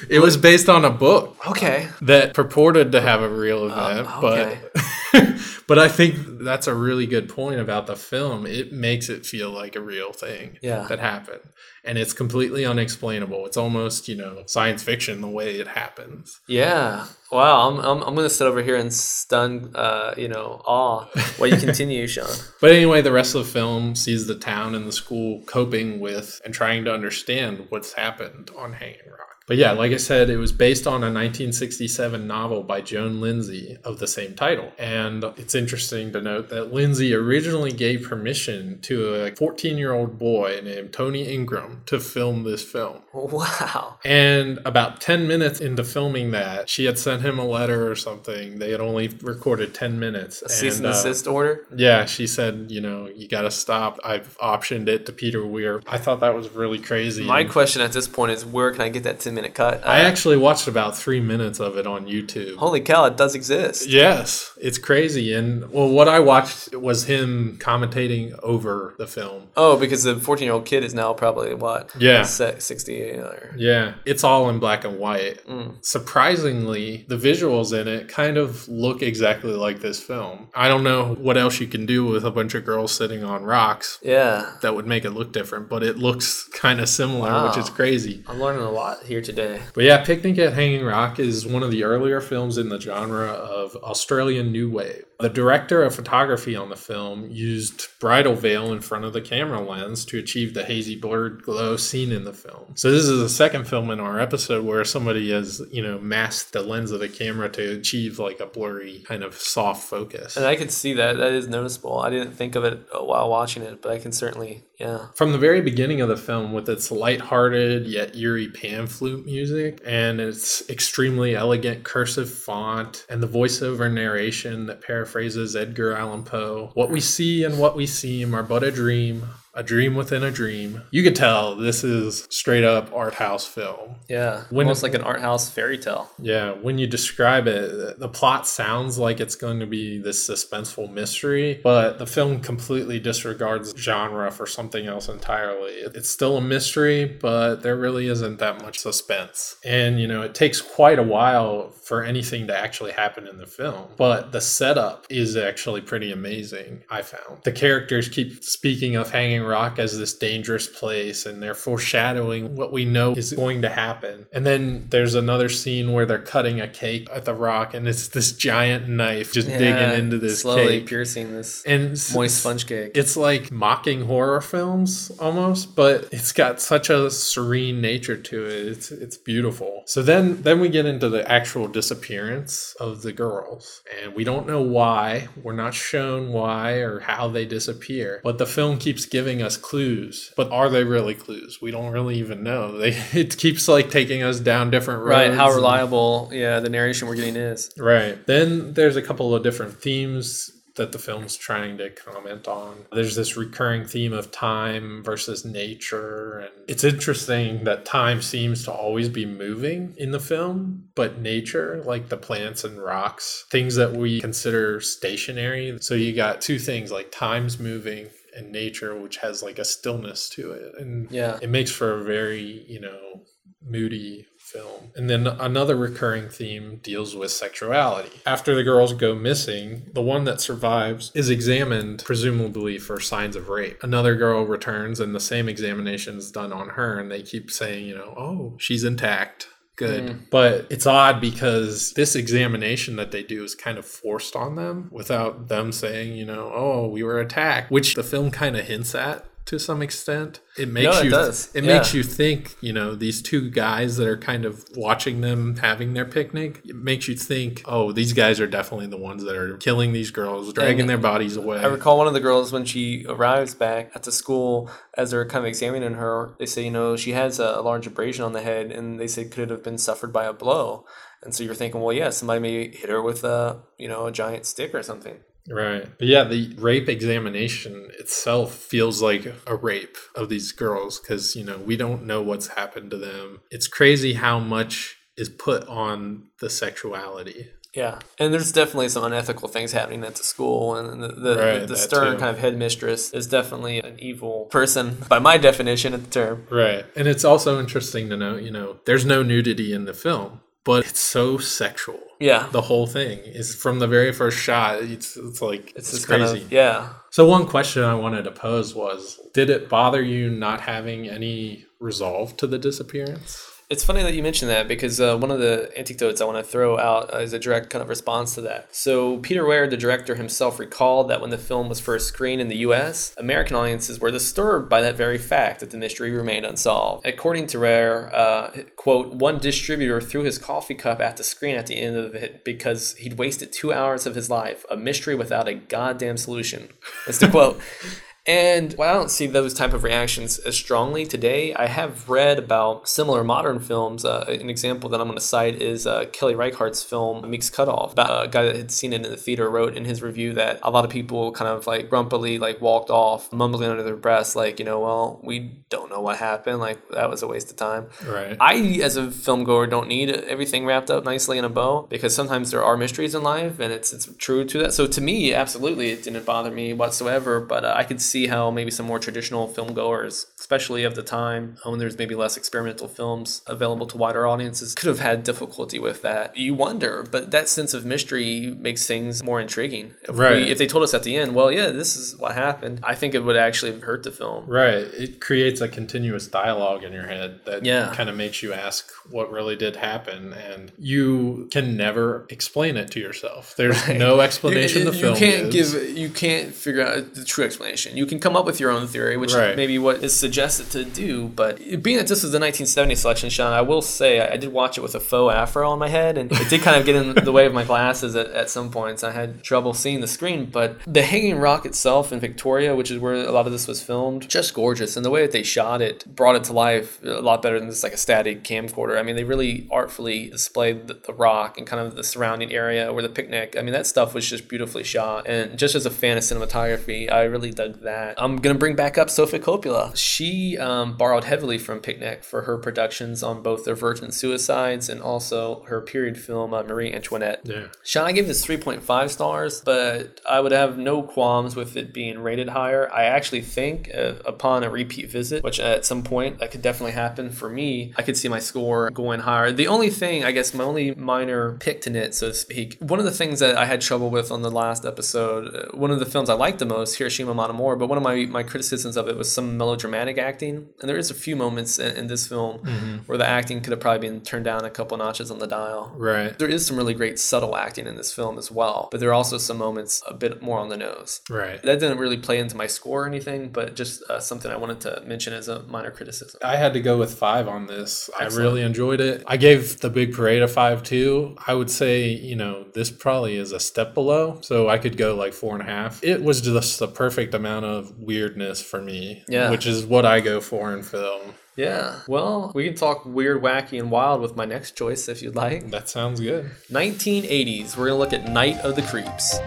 It was based on a book okay. that purported to have a real event, okay. but but I think that's a really good point about the film. It makes it feel like a real thing Yeah. that happened. And it's completely unexplainable. It's almost, you know, science fiction the way it happens. Yeah. Wow. I'm, I'm, I'm going to sit over here and stun, uh, you know, awe while you continue, Sean. But anyway, the rest of the film sees the town and the school coping with and trying to understand what's happened on Hanging Rock. But yeah, like I said, it was based on a 1967 novel by Joan Lindsay of the same title. And it's interesting to note that Lindsay originally gave permission to a 14 year old boy named Tony Ingram to film this film. Wow. And about 10 minutes into filming that, she had sent him a letter or something. They had only recorded 10 minutes. A cease and uh, desist order? yeah, she said, you know, you got to stop. I've optioned it to Peter Weir. I thought that was really crazy. My And question at this point is where can I get that 10 minute cut? I Uh, actually watched about three minutes of it on YouTube. Holy cow, it does exist. Yes, it's crazy. And well, what I watched was him commentating over the film. Oh, because the 14 year old kid is now probably what? Yeah. Se- 68 or. Yeah, it's all in black and white. Mm. Surprisingly, the visuals in it kind of look exactly like this film. I don't know what else you can do with a bunch of girls sitting on rocks Yeah. that would make it look different, but it looks kind of similar, Wow. which is crazy. I'm learning a lot here today. But yeah, Picnic at Hanging Rock is one of the earlier films in the genre of Australian New Wave. The director of photography on the film used bridal veil in front of the camera lens to achieve the hazy blurred glow seen in the film. So this is the second film in our episode where somebody has, you know, masked the lens of the camera to achieve like a blurry kind of soft focus. And I could see that. That is noticeable. I didn't think of it while watching it, but I can certainly, yeah. From the very beginning of the film, with its light-hearted yet eerie pan flute music and its extremely elegant cursive font and the voiceover narration that paraphrases Edgar Allan Poe, what we see and what we seem are but a dream, a dream within a dream. You could tell this is straight up art house film. Yeah. When- Almost like an art house fairy tale. Yeah, when you describe it, the plot sounds like it's going to be this suspenseful mystery, but the film completely disregards genre for something else entirely. It's still a mystery, but there really isn't that much suspense. And, you know, it takes quite a while for anything to actually happen in the film, but the setup is actually pretty amazing, I found. The characters keep speaking of Hanging Rock as this dangerous place, and they're foreshadowing what we know is going to happen. And then there's another scene where they're cutting a cake at the rock, and it's this giant knife just Yeah, digging into this slowly cake. piercing this and moist sponge cake. it's like mocking horror films almost, but it's got such a serene nature to it. It's it's beautiful. So then then we get into the actual disappearance of the girls, and we don't know why. We're not shown why or how they disappear, but the film keeps giving us clues. But are they really clues? We don't really even know. They it keeps like taking us down different roads. right. How and- reliable, yeah, the narration we're getting is. Right. Then there's a couple of different themes that the film's trying to comment on. There's this recurring theme of time versus nature. And it's interesting that time seems to always be moving in the film, but nature, like the plants and rocks, things that we consider stationary. So you got two things like time's moving and nature, which has like a stillness to it. And Yeah. it makes for a very, you know, moody film. And then another recurring theme deals with sexuality. After the girls go missing, the one that survives is examined, presumably for signs of rape. Another girl returns, and the same examination is done on her, and they keep saying, you know, oh, she's intact. Good. Hmm. But it's odd because this examination that they do is kind of forced on them without them saying, you know, oh, we were attacked, which the film kind of hints at to some extent. It makes it you does. it Yeah. makes you think, you know, these two guys that are kind of watching them having their picnic, it makes you think, oh, these guys are definitely the ones that are killing these girls, dragging And their bodies away. I recall one of the girls when she arrives back at the school, as they're kind of examining her, they say, you know, she has a large abrasion on the head, and they say could it have been suffered by a blow? And so you're thinking, well, yeah, somebody may hit her with a, you know, a giant stick or something. Right. But yeah, the rape examination itself feels like a rape of these girls because, you know, we don't know what's happened to them. It's crazy how much is put on the sexuality. Yeah, and there's definitely some unethical things happening at the school, and the the, Right, the that stern too. kind of headmistress is definitely an evil person by my definition of the term. Right. And it's also interesting to note, you know, there's no nudity in the film, but it's so sexual. Yeah. The whole thing is from the very first shot. It's it's like it's, just crazy. Kind of, yeah. So one question I wanted to pose was: Did it bother you not having any resolve to the disappearance? It's funny that you mentioned that because uh, one of the anecdotes I want to throw out is a direct kind of response to that. So, Peter Weir, the director himself, recalled that when the film was first screened in the US, American audiences were disturbed by that very fact that the mystery remained unsolved. According to Weir, uh, quote, one distributor threw his coffee cup at the screen at the end of it because he'd wasted two hours of his life, a mystery without a goddamn solution. That's the quote. And while I don't see those type of reactions as strongly today, I have read about similar modern films. Uh, an example that I'm going to cite is uh, Kelly Reichardt's film Meek's Cutoff. About a guy that had seen it in the theater wrote in his review that a lot of people kind of like grumpily like walked off, mumbling under their breath, like you know, well, we don't know what happened. Like that was a waste of time. Right. I, as a film goer, don't need everything wrapped up nicely in a bow because sometimes there are mysteries in life, and it's it's true to that. So to me, absolutely, it didn't bother me whatsoever. But uh, I could see how maybe some more traditional film goers, especially of the time when there's maybe less experimental films available to wider audiences, could have had difficulty with that. You wonder, but that sense of mystery makes things more intriguing. If Right. We, if they told us at the end, well, yeah, this is what happened, I think it would actually hurt the film. Right. It creates a continuous dialogue in your head that Yeah. kind of makes you ask what really did happen, and you can never explain it to yourself. There's no explanation You, the you film can't gives. give you can't figure out the true explanation. You can come up with your own theory, which Right. may be what is suggested to do. But being that this was the 1970 selection, Sean, I will say I, I did watch it with a faux afro on my head, and it did kind of get in the way of my glasses at, at some points. I had trouble seeing the screen, but the Hanging Rock itself in Victoria, which is where a lot of this was filmed, just gorgeous, and the way that they shot it brought it to life a lot better than just like a static camcorder. I mean, they really artfully displayed the, the rock and kind of the surrounding area where the picnic. I mean, that stuff was just beautifully shot, and just as a fan of cinematography, I really dug that. I'm gonna bring back up Sofia Coppola. She um, borrowed heavily from Picnic for her productions on both their Virgin Suicides and also her period film uh, Marie Antoinette. Yeah. Sean, I gave this 3.5 stars, but I would have no qualms with it being rated higher. I actually think uh, upon a repeat visit, which at some point that could definitely happen for me, I could see my score going higher. The only thing, I guess, my only minor pick to knit, so to speak, one of the things that I had trouble with on the last episode, uh, one of the films I liked the most, Hiroshima Mon Amour, but one of my, my criticisms of it was some melodramatic acting. And there is a few moments in, in this film where the acting could have probably been turned down a couple notches on the dial. Right. There is some really great subtle acting in this film as well, but there are also some moments a bit more on the nose. Right. That didn't really play into my score or anything, but just uh, something I wanted to mention as a minor criticism. I had to go with five on this. I really enjoyed it. I gave the Big Parade a five too. I would say, you know, this probably is a step below, so I could go like four and a half. It was just the perfect amount of weirdness for me, Yeah. which is what I go for in film. Yeah. Well, we can talk weird, wacky, and wild with my next choice if you'd like. That sounds good. 1980s. We're gonna look at Night of the Creeps.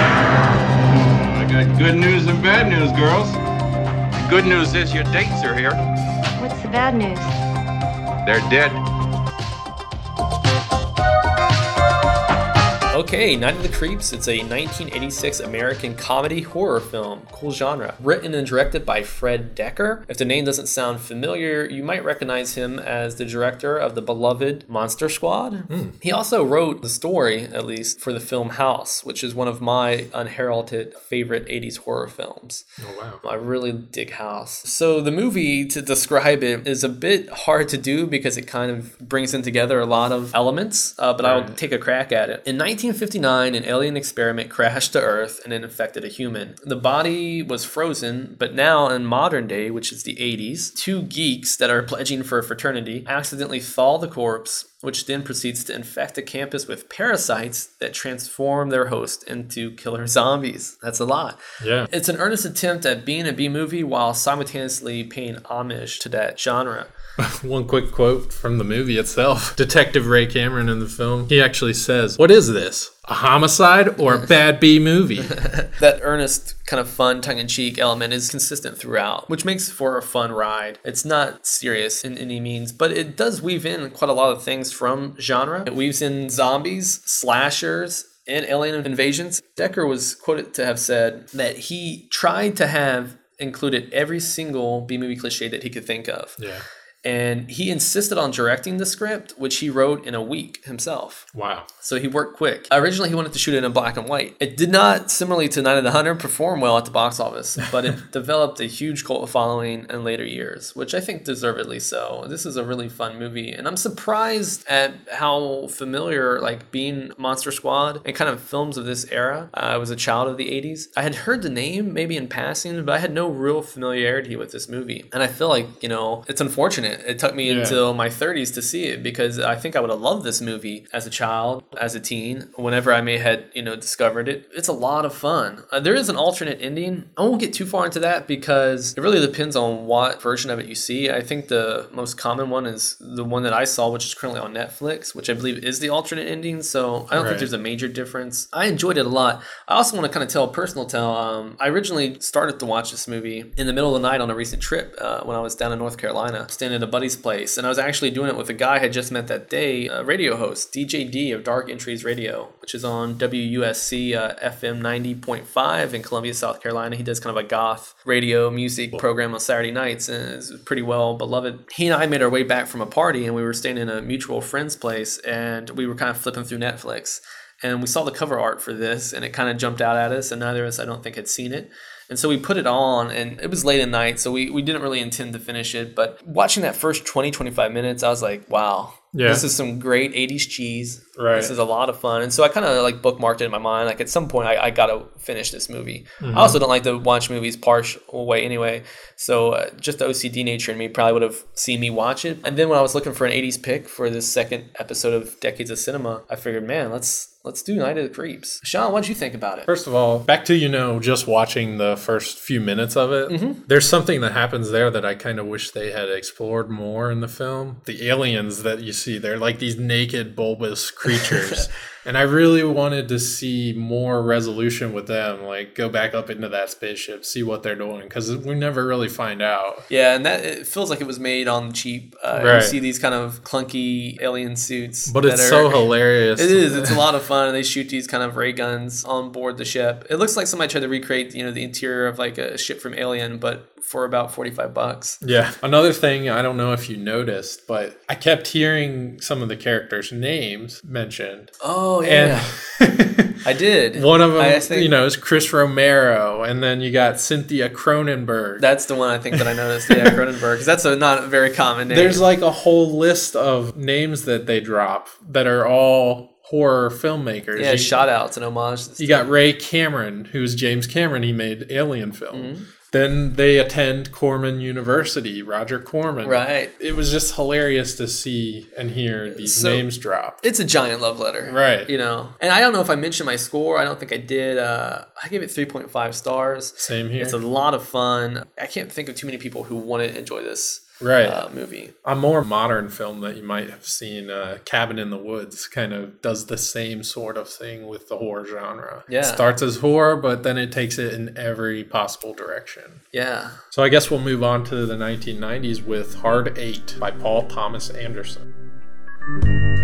I got good news and bad news, girls. The good news is your dates are here. What's the bad news? They're dead. Okay, Night of the Creeps. It's a 1986 American comedy horror film. Cool genre. Written and directed by Fred Dekker. If the name doesn't sound familiar, you might recognize him as the director of the beloved Monster Squad. He also wrote the story, at least, for the film House, which is one of my unheralded favorite 80s horror films. Oh wow. I really dig House. So the movie, to describe it, is a bit hard to do because it kind of brings in together a lot of elements. Uh, but I'll take a crack at it. In 1959, an alien experiment crashed to Earth and it infected a human. The body was frozen, but now in modern day, which is the 80s, two geeks that are pledging for a fraternity accidentally thaw the corpse. Which then proceeds to infect a campus with parasites that transform their host into killer zombies. That's a lot. Yeah. It's an earnest attempt at being a B movie while simultaneously paying homage to that genre. One quick quote from the movie itself. Detective Ray Cameron in the film, he actually says, What is this? A homicide or a bad B movie? That earnest, kind of fun, tongue in cheek element is consistent throughout, which makes for a fun ride. It's not serious in any means, but it does weave in quite a lot of things from genre. It weaves in zombies, slashers, and alien invasions. Dekker was quoted to have said that he tried to have included every single B movie cliche that he could think of. yeah. And he insisted on directing the script, which he wrote in a week himself. Wow. So he worked quick. Originally, he wanted to shoot it in black and white. It did not, similarly to Night of the Hunter, perform well at the box office, but it developed a huge cult following in later years, which I think deservedly so. This is a really fun movie, and I'm surprised at how familiar, like being Monster Squad and kind of films of this era. Uh, I was a child of the 80s. I had heard the name maybe in passing, but I had no real familiarity with this movie. And I feel like, you know, it's unfortunate. It took me Yeah. until my 30s to see it because I think I would have loved this movie as a child, as a teen, whenever I may had, you know, discovered it. It's a lot of fun. Uh, there is an alternate ending. I won't get too far into that because it really depends on what version of it you see. I think the most common one is the one that I saw, which is currently on Netflix, which I believe is the alternate ending. So I don't Right. think there's a major difference. I enjoyed it a lot. I also want to kind of tell a personal tale. Um, I originally started to watch this movie in the middle of the night on a recent trip uh, when I was down in North Carolina, staying at a buddy's place, and I was actually doing it with a guy I had just met that day, a radio host, DJ D of Dark Entries Radio, which is on WUSC uh, FM 90.5 in Columbia, South Carolina. He does kind of a goth radio music program on Saturday nights, and is pretty well beloved. He and I made our way back from a party, and we were staying in a mutual friend's place, and we were kind of flipping through Netflix and we saw the cover art for this and it kind of jumped out at us and neither of us i don't think had seen it and so we put it on and it was late at night so we, we didn't really intend to finish it. But watching that first 20 25 minutes i was like wow Yeah. this is some great 80s cheese. Right. this is a lot of fun. And so i kind of like bookmarked it in my mind. Like at some point i, I gotta finish this movie. Mm-hmm. i also don't like to watch movies partial way anyway. So uh, just the ocd nature in me probably would have seen me watch it. And then when i was looking for an 80s pick for this second episode of decades of cinema i figured man let's let's do night of the creeps sean what'd you think about it First of all, back to you know just watching the first few minutes of it. There's something that happens there that I kind of wish they had explored more in the film. The aliens that you see, they're like these naked bulbous creatures. and I really wanted to see more resolution with them, like go back up into that spaceship, see what they're doing because we never really find out. Yeah, and that it feels like it was made on the cheap. Uh, You see these kind of clunky alien suits, But it's are- so hilarious. It is. It's a lot of fun, and they shoot these kind of ray guns on board the ship. It looks like somebody tried to recreate, you know, the interior of like a ship from Alien, but for about forty-five bucks. Yeah. Another thing, I don't know if you noticed, but I kept hearing some of the characters' names mentioned. Oh yeah, I did. one of them, I think you know, is Chris Romero, and then you got Cynthia Cronenberg. that's the one I think that I noticed. Yeah, Cronenberg, because that's a not a very common name. There's like a whole list of names that they drop that are all horror filmmakers. yeah, you, shout outs and homages. you got Ray Cameron, who's James Cameron. He made Alien film. Mm-hmm. Then they attend Corman University, Roger Corman. Right. It was just hilarious to see and hear these So- names drop. it's a giant love letter Right. you know and i don't know if i mentioned my score i don't think i did uh i gave it 3.5 stars Same here. it's a lot of fun i can't think of too many people who wouldn't enjoy this Right. uh, movie a more modern film that you might have seen, uh, Cabin in the Woods, kind of does the same sort of thing with the horror genre. Yeah. It starts as horror, but then it takes it in every possible direction. yeah So I guess we'll move on to the 1990s with Hard Eight by Paul Thomas Anderson.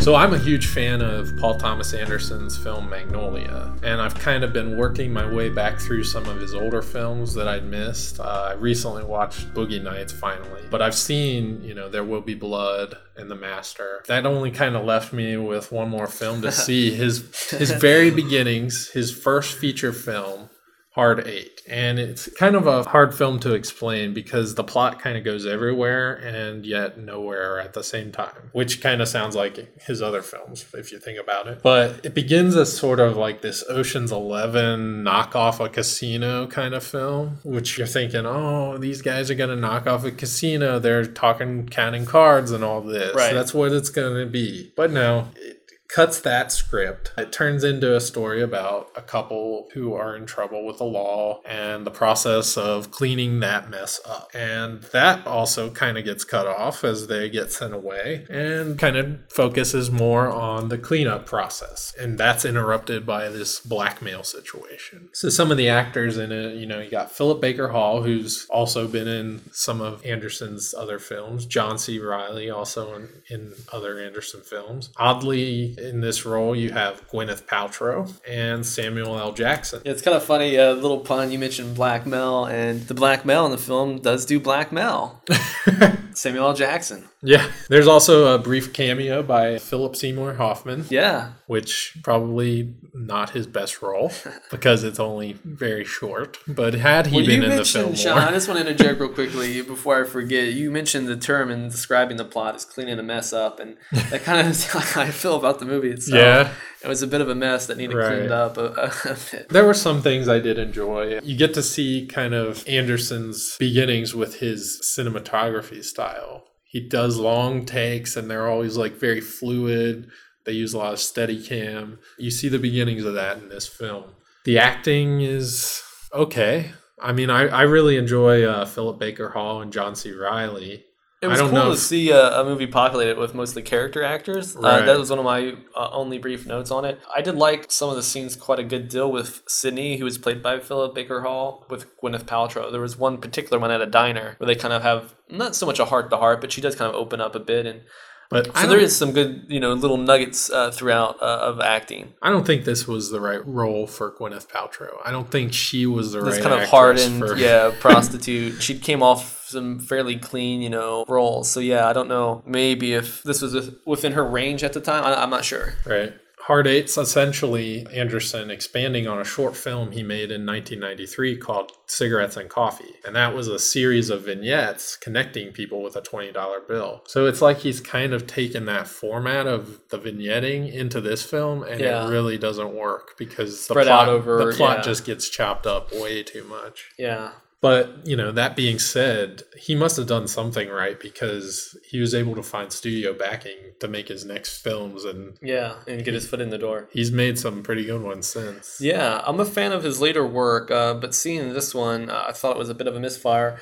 So I'm a huge fan of Paul Thomas Anderson's film Magnolia, and I've kind of been working my way back through some of his older films that I'd missed. Uh, I recently watched Boogie Nights finally, but I've seen, you know, There Will Be Blood and The Master. That only kind of left me with one more film to see his his very beginnings, his first feature film. Hard Eight. And it's kind of a hard film to explain because the plot kind of goes everywhere and yet nowhere at the same time, which kind of sounds like his other films if you think about it. But it begins as sort of like this Ocean's 11 knock off a casino kind of film, which you're thinking, oh, these guys are going to knock off a casino. They're talking counting cards and all this. Right. That's what it's going to be. But no, it cuts that script. It turns into a story about a couple who are in trouble with the law and the process of cleaning that mess up. And that also kind of gets cut off as they get sent away and kind of focuses more on the cleanup process. And that's interrupted by this blackmail situation. So some of the actors in it, you know, you got Philip Baker Hall, who's also been in some of Anderson's other films, John C. Reilly, also in, in other Anderson films. Oddly, in this role, you have Gwyneth Paltrow and Samuel L. Jackson. Yeah, it's kind of funny. A uh, little pun. You mentioned Black Mel, and the Black Mel in the film does do Black Mel. Samuel L. Jackson. Yeah. There's also a brief cameo by Philip Seymour Hoffman. Yeah. Which probably not his best role because it's only very short. But had he well, been in the film Sean, more, I just want to interject real quickly before I forget. You mentioned the term in describing the plot as cleaning a mess up, and that kind of is how I feel about the movie itself. Yeah. It was a bit of a mess that needed Right. cleaned up a, a bit. There were some things I did enjoy. You get to see kind of Anderson's beginnings with his cinematography style. He does long takes and they're always like very fluid. They use a lot of steady cam. You see the beginnings of that in this film. The acting is okay. I mean, I, I really enjoy uh, Philip Baker Hall and John C. Reilly. It was cool to if- see a, a movie populated with mostly character actors. Uh, that was one of my uh, only brief notes on it. I did like some of the scenes quite a good deal with Sydney, who was played by Philip Baker Hall, with Gwyneth Paltrow. There was one particular one at a diner where they kind of have not so much a heart to heart, but she does kind of open up a bit, and But so there some good, you know, little nuggets uh, throughout uh, of acting. I don't think this was the right role for Gwyneth Paltrow. I don't think she was the This right kind of hardened, for- yeah, prostitute. She came off some fairly clean, you know, roles. So yeah, I don't know. Maybe if this was within her range at the time, I, I'm not sure. Right. Hard Eight's essentially Anderson expanding on a short film he made in 1993 called Cigarettes and Coffee. And that was a series of vignettes connecting people with a $20 bill. So it's like he's kind of taken that format of the vignetting into this film and Yeah. it really doesn't work because Spread the plot, out over- the plot yeah. just gets chopped up way too much. Yeah. But, you know, that being said, he must have done something right because he was able to find studio backing to make his next films and Yeah, and get his foot in the door. he's made some pretty good ones since. Yeah, I'm a fan of his later work, uh, but seeing this one, uh, I thought it was a bit of a misfire.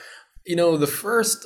You know, the first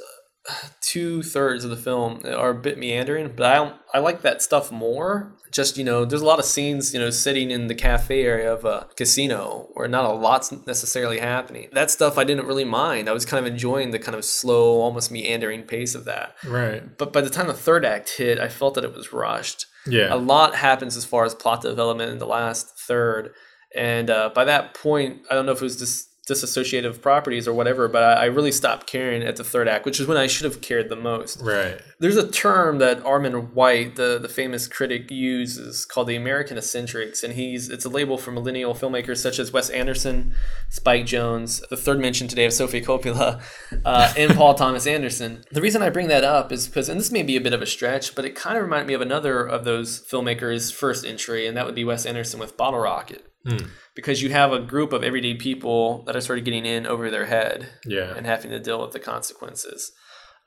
two thirds of the film are a bit meandering, but I I like that stuff more. Just you know, there's a lot of scenes you know sitting in the cafe area of a casino where not a lot's necessarily happening. That stuff I didn't really mind. I was kind of enjoying the kind of slow, almost meandering pace of that. Right. But by the time the third act hit, I felt that it was rushed Yeah. a lot happens as far as plot development in the last third and uh, by that point i don't know if it was dis- disassociative properties or whatever but I, I really stopped caring at the third act which is when i should have cared the most. Right. there's a term that armond white the, the famous critic uses called the american eccentrics and he's it's a label for millennial filmmakers such as wes anderson spike jonze the third mention today of sofia coppola uh, and paul thomas anderson. The reason i bring that up is because and this may be a bit of a stretch but it kind of reminded me of another of those filmmakers first entry and that would be wes anderson with bottle rocket Hmm. because you have a group of everyday people that are sort of getting in over their head Yeah. and having to deal with the consequences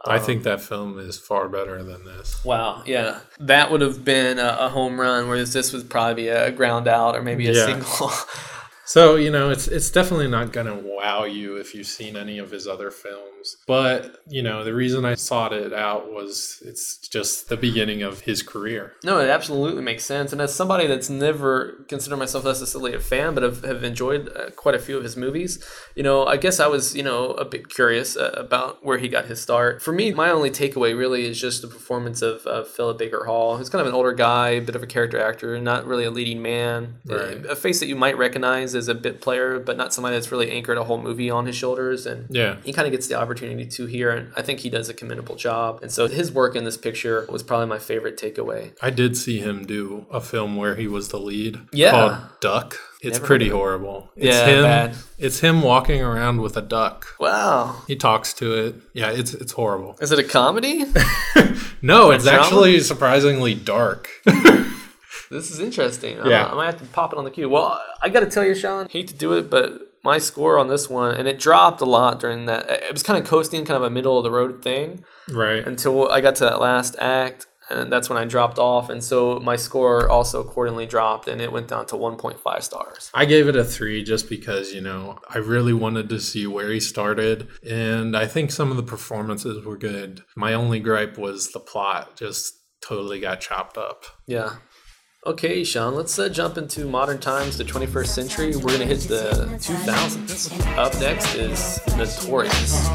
I think um, that film is far better than this. Wow, yeah, that would have been a, a home run. Whereas this would probably be a ground out or maybe a Yeah. single. So, you know, it's it's definitely not going to wow you if you've seen any of his other films. But, you know, the reason I sought it out was it's just the beginning of his career. no, it absolutely makes sense. And as somebody that's never considered myself necessarily a fan, but have, have enjoyed uh, quite a few of his movies, you know, I guess I was, you know, a bit curious uh, about where he got his start. For me, my only takeaway really is just the performance of uh, Philip Baker Hall, who's kind of an older guy, a bit of a character actor, not really a leading man, Right. a face that you might recognize as a bit player, but not somebody that's really anchored a whole movie on his shoulders. And Yeah. he kind of gets the opportunity to here, and I think he does a commendable job. And so his work in this picture was probably my favorite takeaway. I did see him do a film where he was the lead Yeah. called Duck. It's Never pretty heard of it. horrible. It's Yeah, him bad. it's him walking around with a duck. Wow, He talks to it. Yeah, it's it's horrible. is it a comedy? No, it's actually surprisingly dark. this is interesting. Yeah. I might have to pop it on the queue. Well, I got to tell you, Sean, hate to do it, but my score on this one, and it dropped a lot during that. It was kind of coasting, kind of a middle of the road thing right. until I got to that last act. and that's when I dropped off, and so my score also accordingly dropped, and it went down to 1.5 stars. I gave it a three just because, you know, I really wanted to see where he started. And I think some of the performances were good. My only gripe was the plot just totally got chopped up. Yeah. Okay, Sean, let's uh, jump into modern times, the 21st century. We're going to hit the 2000s. Up next is Notorious.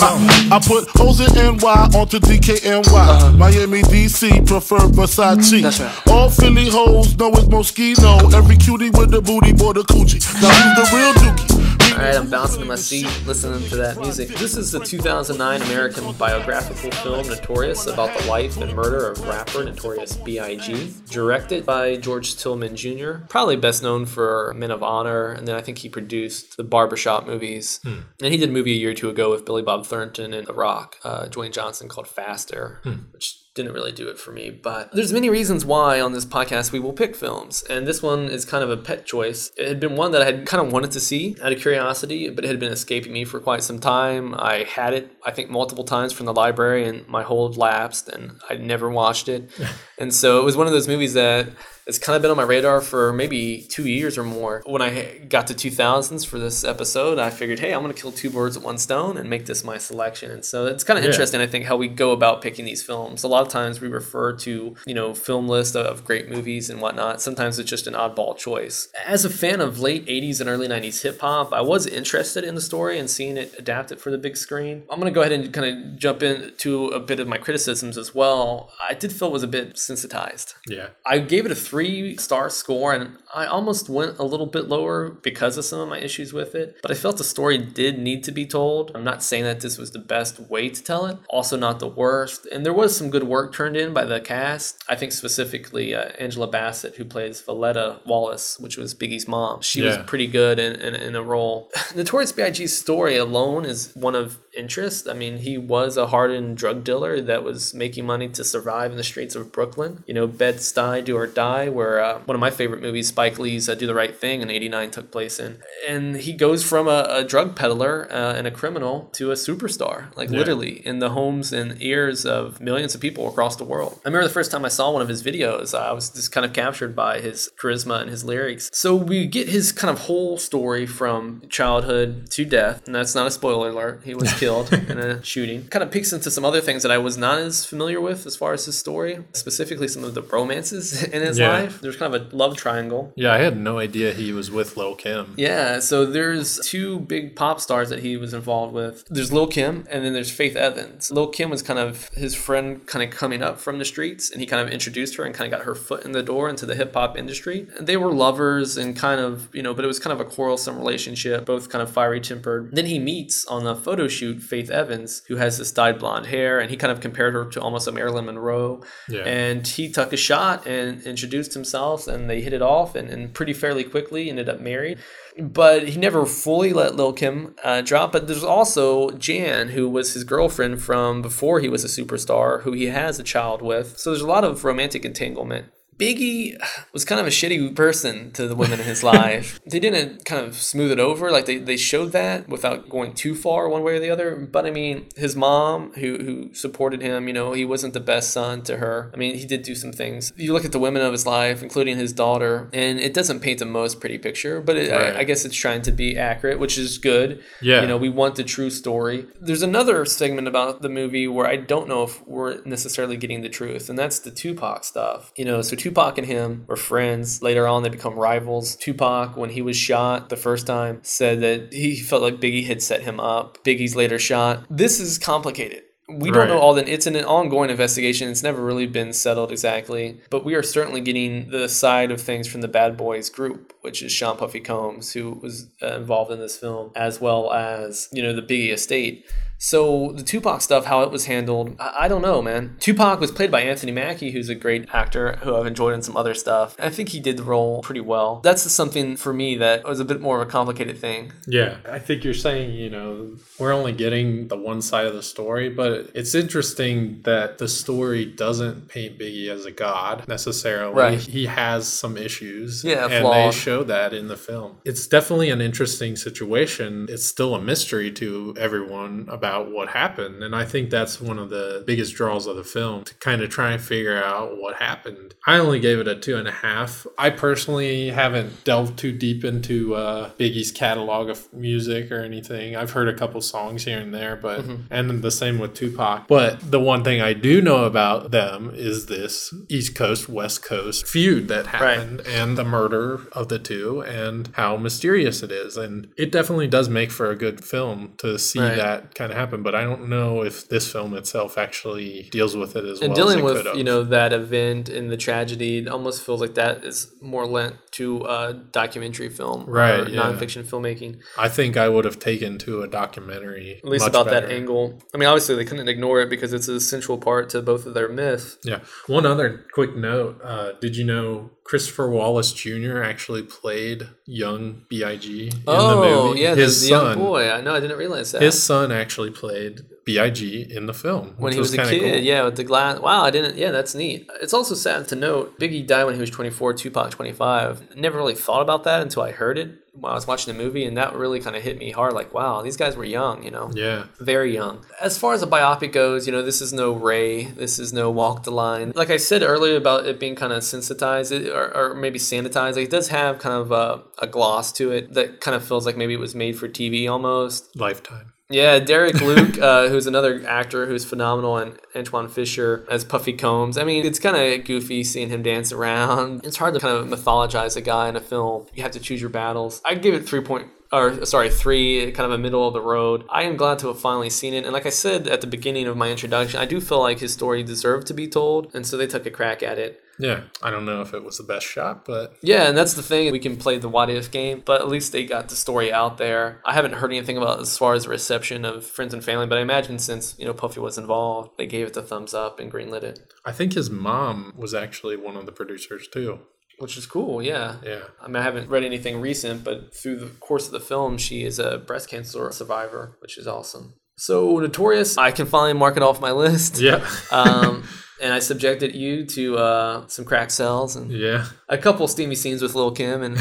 I put hoes in NY onto DKNY. Miami, DC, prefer Versace. That's right. All Philly hoes know it's Moschino. Every cutie with the booty, boy, the coochie. Now who's the real dookie? All right, I'm bouncing in my seat listening to that music. This is the 2009 American biographical film Notorious about the life and murder of rapper Notorious B.I.G. Directed by George Tillman Jr., probably best known for Men of Honor, and then I think he produced the Barbershop movies. And he did a movie a year or two ago with Billy Bob Thornton and The Rock, uh, Dwayne Johnson called Faster, which didn't really do it for me. But there's many reasons why on this podcast we will pick films, and this one is kind of a pet choice. It had been one that I had kind of wanted to see out of curiosity, but it had been escaping me for quite some time. I had it, I think, multiple times from the library, and my hold lapsed, and I never watched it. and so it was one of those movies that it's kind of been on my radar for maybe two years or more. When I got to 2000s for this episode, I figured, hey, I'm going to kill two birds with one stone and make this my selection. And so it's kind of Yeah. interesting, I think, how we go about picking these films. A lot of times we refer to, you know, film list of great movies and whatnot. Sometimes it's just an oddball choice. As a fan of late 80s and early 90s hip hop, I was interested in the story and seeing it adapted for the big screen. I'm going to go ahead and kind of jump into a bit of my criticisms as well. I did feel it was a bit sensitized. Yeah. I gave it a three star score, and I almost went a little bit lower because of some of my issues with it. But I felt the story did need to be told. I'm not saying that this was the best way to tell it, also not the worst. And there was some good work turned in by the cast. I think specifically uh, Angela Bassett, who plays Voletta Wallace, which was Biggie's mom. She was pretty good in, in, in a role. Notorious B.I.G.'s story alone is one of interest. I mean, he was a hardened drug dealer that was making money to survive in the streets of Brooklyn. You know, Bed-Stuy, Do or Die, where uh, one of my favorite movies, Spike Lee's uh, Do the Right Thing in 89 took place in. And he goes from a, a drug peddler uh, and a criminal to a superstar, like Yeah. literally in the homes and ears of millions of people across the world. I remember the first time I saw one of his videos, I was just kind of captured by his charisma and his lyrics. So we get his kind of whole story from childhood to death, and that's not a spoiler alert. He was killed in a shooting. Kind of peeks into some other things that I was not as familiar with as far as his story, specifically some of the romances in his Yeah. life. There's kind of a love triangle. Yeah, I had no idea he was with Lil Kim. Yeah, so there's two big pop stars that he was involved with. There's Lil Kim, and then there's Faith Evans. Lil Kim was kind of his friend, kind of coming up from the streets, and he kind of introduced her and kind of got her foot in the door into the hip hop industry. And they were lovers and kind of, you know, but it was kind of a quarrelsome relationship, both kind of fiery tempered. Then he meets on the photo shoot Faith Evans, who has this dyed blonde hair, and he kind of compared her to almost a Marilyn Monroe. Yeah. And he took a shot and introduced himself, and they hit it off, and, and pretty fairly quickly ended up married. But he never fully let Lil Kim uh, drop. But there's also Jan, who was his girlfriend from before he was a superstar, who he has a child with. So there's a lot of romantic entanglement. Biggie was kind of a shitty person to the women in his life. They didn't kind of smooth it over. Like they, they showed that without going too far one way or the other. But I mean, his mom who, who supported him, you know, he wasn't the best son to her. I mean, he did do some things. You look at the women of his life, including his daughter, and it doesn't paint the most pretty picture, but it, Right. I, I guess it's trying to be accurate, which is good. Yeah. You know, we want the true story. There's another segment about the movie where I don't know if we're necessarily getting the truth, and that's the Tupac stuff. You know, so Tupac and him were friends. Later on, they become rivals. Tupac, when he was shot the first time, said that he felt like Biggie had set him up. Biggie's later shot. This is complicated. We don't know all that. It's an ongoing investigation. It's never really been settled exactly. But we are certainly getting the side of things from the Bad Boys group, which is Sean Puffy Combs, who was uh, involved in this film, as well as, you know, the Biggie estate. So the Tupac stuff, how it was handled, I, I don't know, man. Tupac was played by Anthony Mackie, who's a great actor who I've enjoyed in some other stuff. I think he did the role pretty well. That's something for me that was a bit more of a complicated thing. Yeah, I think you're saying, you know, we're only getting the one side of the story, but it's interesting that the story doesn't paint Biggie as a god necessarily. Right. He has some issues. Yeah, and flawed. they show that in the film. It's definitely an interesting situation. It's still a mystery to everyone about about what happened. And I think that's one of the biggest draws of the film to kind of try and figure out what happened. I only gave it a two and a half. I personally haven't delved too deep into uh, Biggie's catalog of music or anything. I've heard a couple songs here and there, but and the same with Tupac. But the one thing I do know about them is this East Coast West Coast feud that happened and the murder of the two and how mysterious it is. And it definitely does make for a good film to see Right. that kind of happen. But I don't know if this film itself actually deals with it as and well dealing as it with you know that event and the tragedy it almost feels like that is more lent to a documentary film Right, or yeah. nonfiction filmmaking I think I would have taken to a documentary at least about that angle i mean obviously they couldn't ignore it because it's a central part to both of their myths Yeah. One other quick note: uh, Did you know Christopher Wallace Jr. actually played young Big in the oh movie? yeah his the son. young boy i know i didn't realize that His son actually played Big in the film when he was, a kid, cool. yeah, with the glass. Wow, I didn't. Yeah, that's neat. It's also sad to note Biggie died when he was 24, Tupac 25. Never really thought about that until I heard it while I was watching the movie, and that really kind of hit me hard. Like, wow, these guys were young, you know. Yeah. very young. As far as a biopic goes, you know, this is no Ray. This is no Walk the Line. Like I said earlier about it being kind of sensitized or, or maybe sanitized, like it does have kind of a, a gloss to it that kind of feels like maybe it was made for TV almost. Lifetime. Yeah, Derek Luke, uh, who's another actor who's phenomenal, and Antwone Fisher as Puffy Combs. I mean, it's kind of goofy seeing him dance around. It's hard to kind of mythologize a guy in a film. You have to choose your battles. I give it three point. Or sorry, three, kind of a middle of the road. I am glad to have finally seen it, and like I said at the beginning of my introduction, I do feel like his story deserved to be told, and so they took a crack at it. Yeah. I don't know if it was the best shot, but Yeah, and that's the thing. We can play the what if game, but at least they got the story out there. I haven't heard anything about as far as the reception of friends and family, but I imagine since, you know, Puffy was involved, they gave it the thumbs up and greenlit it. I think his mom was actually one of the producers too. Which is cool, yeah. Yeah. I mean, I haven't read anything recent, but through the course of the film, she is a breast cancer survivor, which is awesome. So, Notorious, I can finally mark it off my list. Yeah. um, and I subjected you to uh, some crack cells and yeah. a couple steamy scenes with Lil Kim, and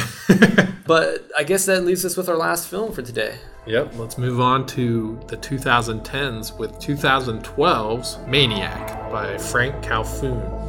but I guess that leaves us with our last film for today. Yep. Let's move on to the 2010s with 2012's Maniac by Franck Khalfoun.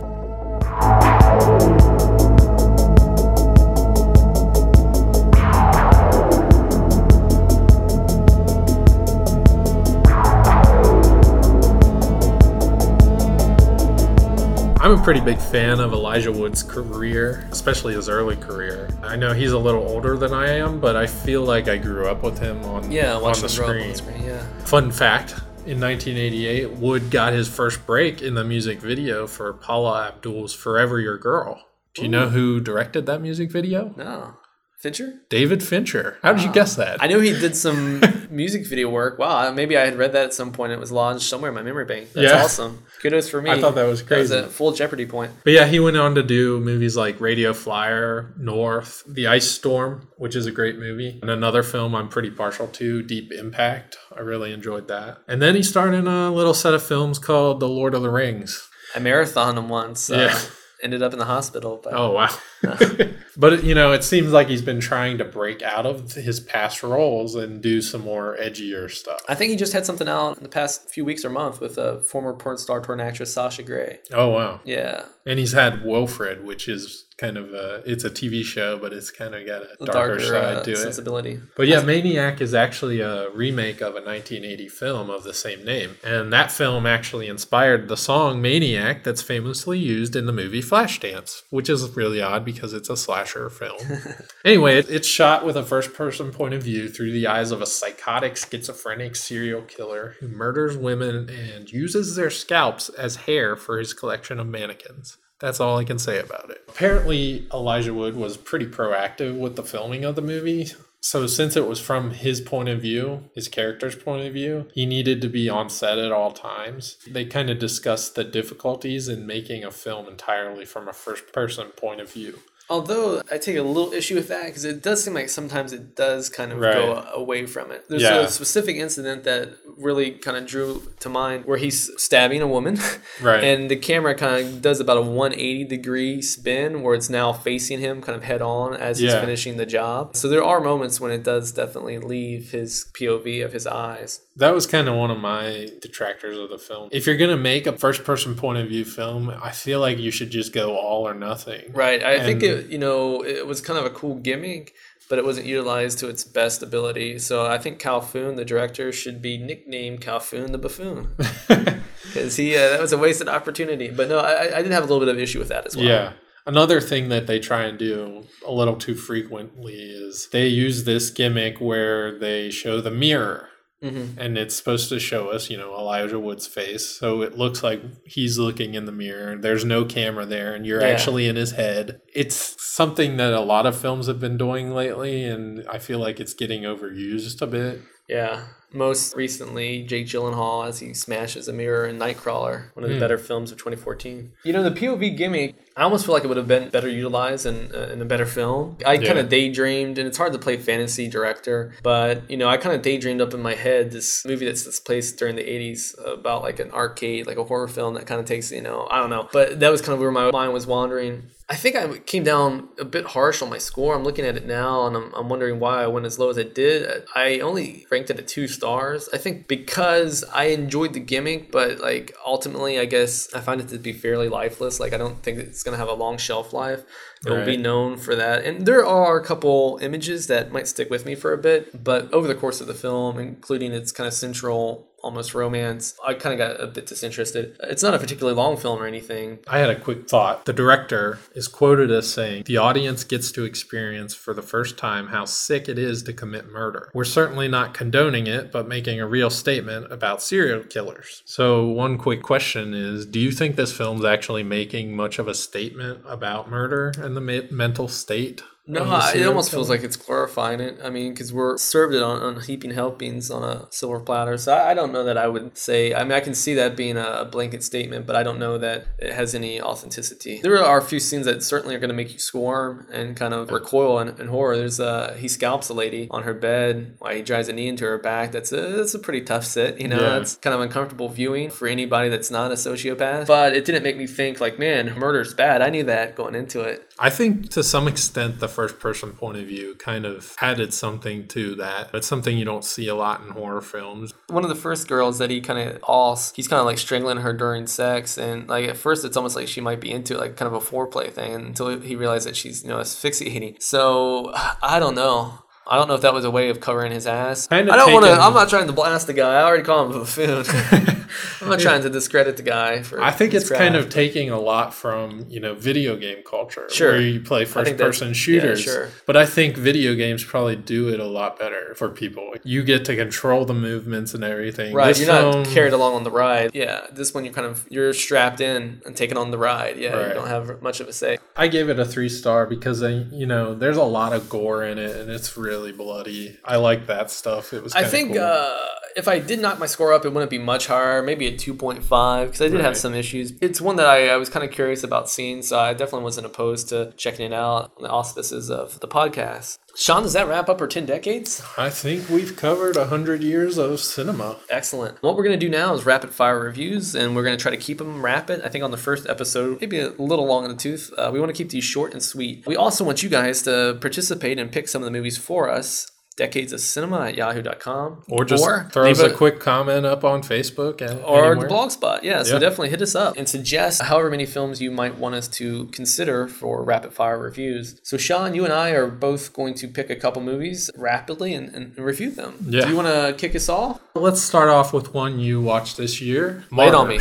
I'm a pretty big fan of Elijah Wood's career, especially his early career. I know he's a little older than I am, but I feel like I grew up with him on, Yeah, on the grow on the screen. Yeah, Fun fact in 1988, Wood got his first break in the music video for Paula Abdul's Forever Your Girl. Do you know who directed that music video? no, Fincher. David Fincher. How did you guess that? I knew he did some music video work. Wow, maybe I had read that at some point. It was lodged somewhere in my memory bank. That's Yeah. awesome. Kudos for me. I thought that was That was crazy. a full Jeopardy point. But yeah, he went on to do movies like Radio Flyer, North, The Ice Storm, which is a great movie, and another film I'm pretty partial to, Deep Impact. I really enjoyed that. And then he starred in a little set of films called The Lord of the Rings. I marathoned him once. Yeah. Uh, ended up in the hospital. But Oh wow! but you know, it seems like he's been trying to break out of his past roles and do some more edgier stuff. I think he just had something out in the past few weeks or month with a former porn star turned actress Sasha Grey. Oh wow! Yeah, And he's had Wilfred, which is kind of a it's a TV show, but it's kind of got a darker, darker, side uh, to it. sensibility. But yeah, Maniac is actually a remake of a 1980 film of the same name. And that film actually inspired the song Maniac that's famously used in the movie Flashdance, which is really odd because it's a slasher film. anyway, it- it's shot with a first person point of view through the eyes of a psychotic, schizophrenic serial killer who murders women and uses their scalps as hair for his collection of mannequins. That's all I can say about it. Apparently, Elijah Wood was pretty proactive with the filming of the movie. So, since it was from his point of view, his character's point of view, he needed to be on set at all times. They kind of discussed the difficulties in making a film entirely from a first person point of view. Although I take a little issue with that because it does seem like sometimes it does kind of Right. go away from it. There's Yeah. a specific incident that really kind of drew to mind where he's stabbing a woman, Right. And the camera kind of does about a 180 degree spin where it's now facing him kind of head on as he's finishing the job. So there are moments when it does definitely leave his POV of his eyes. That was kind of one of my detractors of the film. If you're going to make a first person point of view film, I feel like you should just go all or nothing. Right. I think And- it, you know, it was kind of a cool gimmick, but it wasn't utilized to its best ability. So I think Khalfoun, the director, should be nicknamed Khalfoun the Buffoon because he uh, that was a wasted opportunity. But no, I, I did have a little bit of issue with that as well. Yeah. Another thing that they try and do a little too frequently is they use this gimmick where they show the mirror. Mhm. And it's supposed to show us, you know, Elijah Wood's face. So it looks like he's looking in the mirror. There's no camera there, and you're Yeah. actually in his head. It's something that a lot of films have been doing lately, and I feel like it's getting overused a bit. Yeah. Most recently, Jake Gyllenhaal as he smashes a mirror in Nightcrawler, one of the Hmm. better films of 2014. You know, the POV gimmick, I almost feel like it would have been better utilized in, uh, in a better film. I Yeah. kind of daydreamed, and it's hard to play fantasy director, but, you know, I kind of daydreamed up in my head this movie that's this placed during the 80s about like an arcade, like a horror film that kind of takes, you know, I don't know. But that was kind of where my mind was wandering. I think I came down a bit harsh on my score. I'm looking at it now and I'm, I'm wondering why I went as low as I did. I only ranked it at two stars. I think because I enjoyed the gimmick, but like ultimately, I guess I find it to be fairly lifeless. Like, I don't think it's going to have a long shelf life. It will be known for that. And there are a couple images that might stick with me for a bit, but over the course of the film, including its kind of central almost romance, I kind of got a bit disinterested. It's not a particularly long film or anything, I had a quick thought. The director is quoted as saying, The audience gets to experience for the first time how sick it is to commit murder. We're certainly not condoning it, but making a real statement about serial killers. So, one quick question is Do you think this film's actually making much of a statement about murder and the me- mental state? No, I- it almost feels like it's glorifying it. I mean, because we're served it on, on heaping helpings on a silver platter. So I, I don't know that I would say. I mean, I can see that being a blanket statement, but I don't know that it has any authenticity. There are a few scenes that certainly are going to make you squirm and kind of recoil in, in horror. There's a he scalps a lady on her bed while he drives a knee into her back. That's a that's a pretty tough sit. You know, Yeah. that's kind of uncomfortable viewing for anybody that's not a sociopath. But it didn't make me think like, man, murder's bad. I knew that going into it. I think to some extent the first person point of view kind of added something to that. It's something you don't see a lot in horror films. one of the first girls that he kind of alls, he's kind of like strangling her during sex, and like at first it's almost like she might be into it, like kind of a foreplay thing, until he realized that she's you know asphyxiating. So I don't know. I don't know if that was a way of covering his ass. Kinda I don't want to. I'm not trying to blast the guy. I already called him a buffoon. I'm not trying to discredit the guy for. I think his it's kind of taking a lot from, you know, video game culture. Sure. Where you play first think that- person yeah, shooters. sure. But I think video games probably do it a lot better for people. You get to control the movements and everything. Right, This you're film- not carried along on the ride. Yeah, this one you kind of you're strapped in and taken on the ride. Yeah, Right. you don't have much of a say. I gave it a three star because I, you know, there's a lot of gore in it and it's really bloody. I like that stuff. It was. I think cool. uh, if I did knock my score up, it wouldn't be much higher, maybe a 2.5, because I did Right. have some issues. It's one that I, I was kind of curious about seeing, so I definitely wasn't opposed to checking it out on the auspices of the podcast. Sean, does that wrap up our 10 decades? I think we've covered a hundred years of cinema. Excellent. What we're going to do now is rapid fire reviews, and we're going to try to keep them rapid. I think on the first episode, maybe a little long in the tooth. Uh, we want to keep these short and sweet. We also want you guys to participate and pick some of the movies for us. Decades of Cinema at yahoo.com. Or just throw us a, quick comment up on Facebook and or anywhere. the blog spot. Yeah, so Yeah. definitely hit us up and suggest however many films you might want us to consider for rapid fire reviews. So, Sean, you and I are both going to pick a couple movies rapidly and, and review them. Yeah. Do you want to kick us off? Let's start off with one you watched this year. Lay it on me.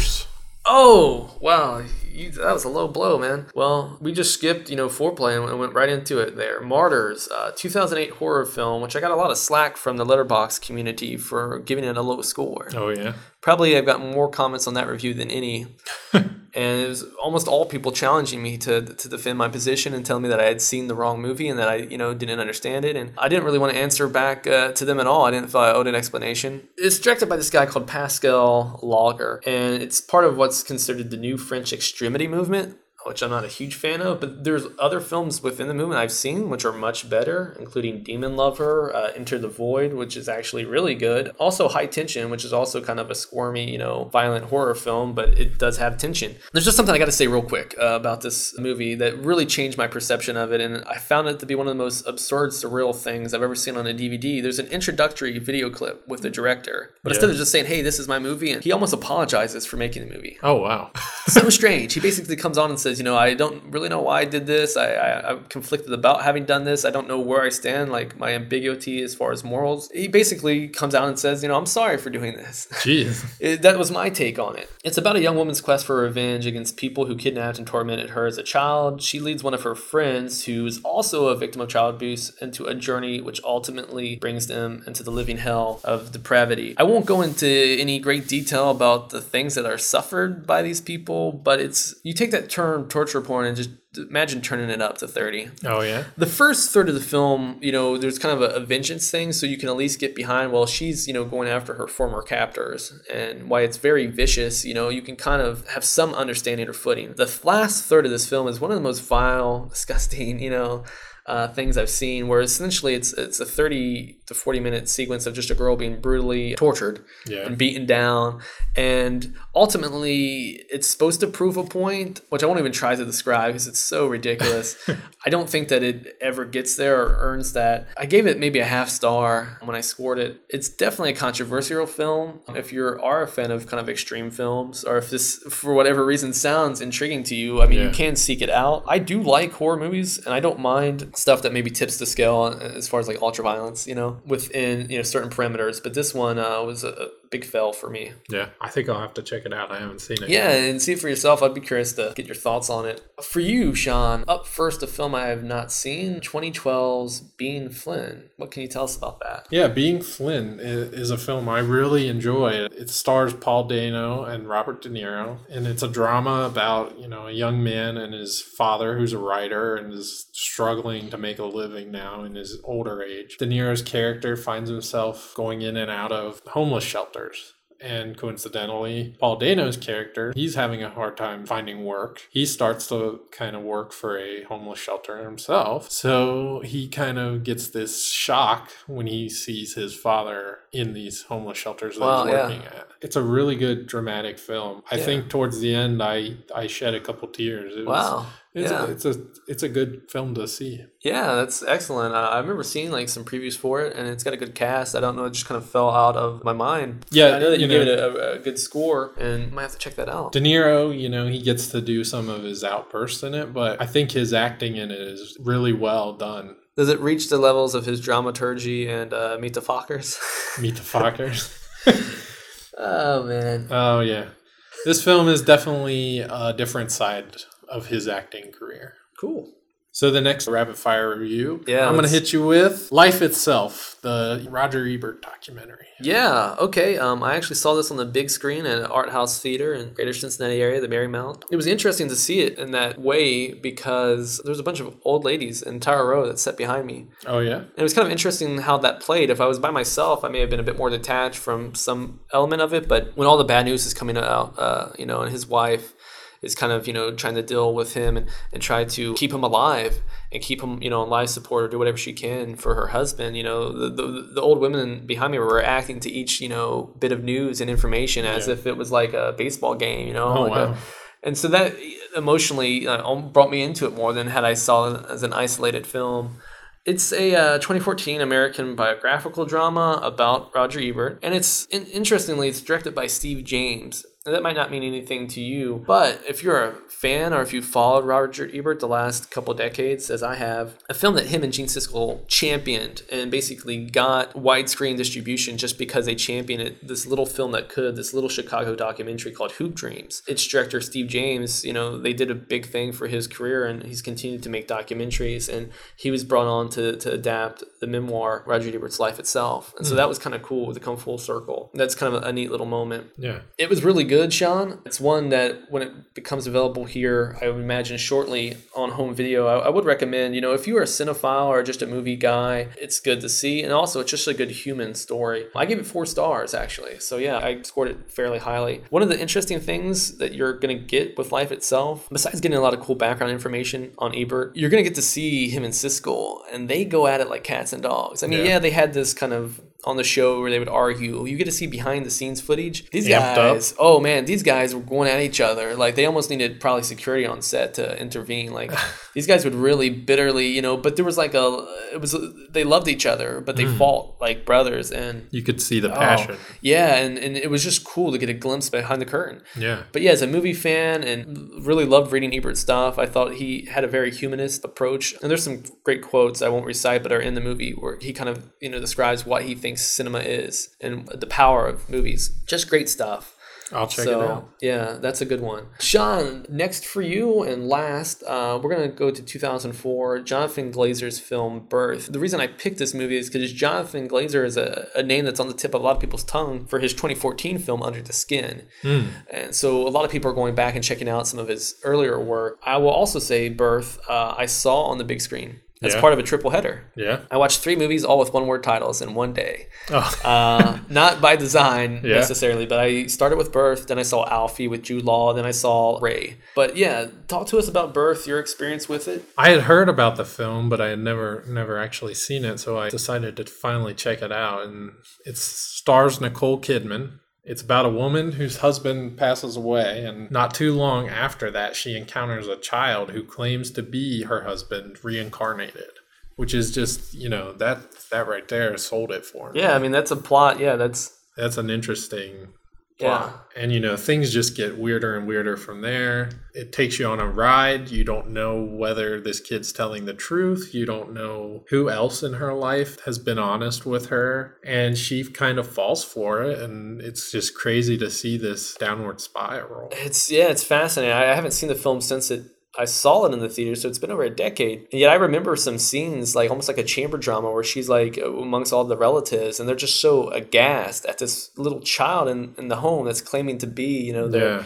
Oh, wow. You, that was a low blow, man. Well, we just skipped, you know, foreplay and went- right into it there. Martyrs, uh, 2008 horror film, which I got a lot of slack from the Letterboxd community for giving it a low score. Oh yeah. Probably I've gotten more comments on that review than any. and it was almost all people challenging me to to defend my position and telling me that I had seen the wrong movie and that I, you know, didn't understand it. And I didn't really want to answer back uh, to them at all. I didn't feel I owed an explanation. It's directed by this guy called Pascal Laugier, and it's part of what's considered the new French extremity movement. Which I'm not a huge fan of, but there's other films within the movement I've seen which are much better, including Demonlover, uh, Enter the Void, which is actually really good. Also High Tension, which is also kind of a squirmy, you know, violent horror film, but it does have tension. There's just something I got to say real quick uh, about this movie that really changed my perception of it, and I found it to be one of the most absurd, surreal things I've ever seen on a DVD. There's an introductory video clip with the director, but instead of just saying, "Hey, this is my movie," and he almost apologizes for making the movie Oh wow. so strange. He basically comes on and says, you know, I don't really know why I did this. I, I, I'm conflicted about having done this. I don't know where I stand, like my ambiguity as far as morals. He basically comes out and says, you know, I'm sorry for doing this. Jeez. It, that was my take on it. It's about a young woman's quest for revenge against people who kidnapped and tormented her as a child. She leads one of her friends, who is also a victim of child abuse, into a journey which ultimately brings them into the living hell of depravity. I won't go into any great detail about the things that are suffered by these people, but it's you take that term torture porn and just imagine turning it up to 30 Oh yeah. the first third of the film, you know, there's kind of a, a vengeance thing, so you can at least get behind. Well, she's you know going after her former captors, and why it's very vicious. You know, you can kind of have some understanding or footing. The last third of this film is one of the most vile, disgusting, you know. Uh, things I've seen, where essentially it's it's a 30 to 40 minute sequence of just a girl being brutally tortured Yeah. and beaten down, and ultimately it's supposed to prove a point, which I won't even try to describe because it's so ridiculous. I don't think that it ever gets there or earns that. I gave it maybe a half star when I scored it. It's definitely a controversial film. If you are a fan of kind of extreme films, or if this for whatever reason sounds intriguing to you, I mean, you can seek it out. I do like horror movies, and I don't mind stuff that maybe tips the scale as far as like ultra violence, you know, within you know certain parameters. But this one uh, was a big fail for me. Yeah. I think I'll have to check it out. I haven't seen it. Yeah, yet. and see it for yourself. I'd be curious to get your thoughts on it. For you, Sean, up first, a film I have not seen 2012's Being Flynn. What can you tell us about that? Yeah, Being Flynn is a film I really enjoy. It stars Paul Dano and Robert De Niro, and it's a drama about, you know, a young man and his father who's a writer and is struggling to make a living now in his older age. De Niro's character finds himself going in and out of homeless shelters. And coincidentally, Paul Dano's character, he's having a hard time finding work. He starts to kind of work for a homeless shelter himself. So he kind of gets this shock when he sees his father in these homeless shelters that Wow, he's yeah. working at. It's a really good dramatic film. I Yeah. think towards the end I I shed a couple tears. It was, Wow. It's, Yeah. a, it's a it's a good film to see. Yeah, that's excellent. Uh, I remember seeing like some previews for it, and it's got a good cast. I don't know, it just kind of fell out of my mind. Yeah, I know that you, you gave know- it a, a good score, and might have to check that out. De Niro, you know, he gets to do some of his outbursts in it, but I think his acting in it is really well done. Does it reach the levels of his dramaturgy and uh, Meet the Fockers? Meet the Fockers. oh man, oh yeah, this film is definitely a different side of his acting career. cool. So the next rapid fire review, Yeah, I'm going to hit you with Life Itself, the Roger Ebert documentary. Yeah, okay. Um, I actually saw this on the big screen at an Art House Theater in Greater Cincinnati area, the Mariemont. It was interesting to see it in that way because there was a bunch of old ladies, in entire row that sat behind me. Oh yeah, And it was kind of interesting how that played. If I was by myself, I may have been a bit more detached from some element of it. But when all the bad news is coming out, uh, you know, and his wife is kind of, you know, trying to deal with him and, and try to keep him alive and keep him, you know, on life support or do whatever she can for her husband. You know, the, the, the old women behind me were reacting to each, you know, bit of news and information as Yeah. if it was like a baseball game, you know. Oh, like wow. a, and so that emotionally uh, brought me into it more than had I saw it as an isolated film. It's a uh, 2014 American biographical drama about Roger Ebert, and it's in- interestingly it's directed by Steve James. And that might not mean anything to you, but if you're a fan or if you followed Roger Ebert the last couple decades, as I have, a film that him and Gene Siskel championed and basically got widescreen distribution just because they championed it. This little film that could, this little Chicago documentary called Hoop Dreams. Its director Steve James, you know, they did a big thing for his career, and he's continued to make documentaries. And he was brought on to to adapt the memoir Roger Ebert's life itself, and so hmm. that was kind of cool to come full circle. That's kind of a neat little moment yeah. it was really good. Good, Sean. It's one that when it becomes available here, I would imagine shortly on home video, I, I would recommend. You know, if you are a cinephile or just a movie guy, it's good to see, and also it's just a good human story. I give it four stars actually, so yeah, I scored it fairly highly. One of the interesting things that you're gonna get with life itself, besides getting a lot of cool background information on Ebert, you're gonna get to see him and Siskel, and they go at it like cats and dogs. I mean, Yeah. yeah, they had this kind of on the show where they would argue. Oh, you get to see behind the scenes footage. These Amped up. guys, oh man, these guys were going at each other. Like they almost needed probably security on set to intervene. Like these guys would really bitterly, you know. But there was like a, it was they loved each other, but they Mm. fought like brothers and. You could see the oh, passion. yeah, and, and it was just cool to get a glimpse behind the curtain. Yeah. But yeah, as a movie fan and really loved reading Ebert's stuff, I thought he had a very humanist approach. And there's some great quotes I won't recite, but are in the movie where he kind of you know describes what he thinks cinema is and the power of movies. Just great stuff. I'll check so it out. yeah, that's a good one. Sean, next for you and last, uh, we're gonna go to 2004, Jonathan Glazer's film Birth. The reason I picked this movie is because Jonathan Glazer is a, a name that's on the tip of a lot of people's tongue for his 2014 film Under the Skin, and so a lot of people are going back and checking out some of his earlier work. I will also say Birth, uh, I saw on the big screen as Yeah. part of a triple header. Yeah. I watched three movies, all with one word titles in one day. Oh. Uh, not by design Yeah. necessarily, but I started with Birth, then I saw Alfie with Jude Law, then I saw Ray. But yeah, talk to us about Birth, your experience with it. I had heard about the film, but I had never never actually seen it, so I decided to finally check it out. And it stars Nicole Kidman. It's about a woman whose husband passes away, and not too long after that, she encounters a child who claims to be her husband reincarnated, which is just you know that that right there sold it for me. Yeah, I mean that's a plot. Yeah, that's That's an interesting yeah. And you know, things just get weirder and weirder from there. It takes you on a ride. You don't know whether this kid's telling the truth. You don't know who else in her life has been honest with her. And she kind of falls for it. And it's just crazy to see this downward spiral. It's yeah, it's fascinating. I, I haven't seen the film since it. I saw it in the theater, so it's been over a decade. And yet I remember some scenes, like almost like a chamber drama, where she's like amongst all the relatives, and they're just so aghast at this little child in, in the home that's claiming to be, you know, their Yeah.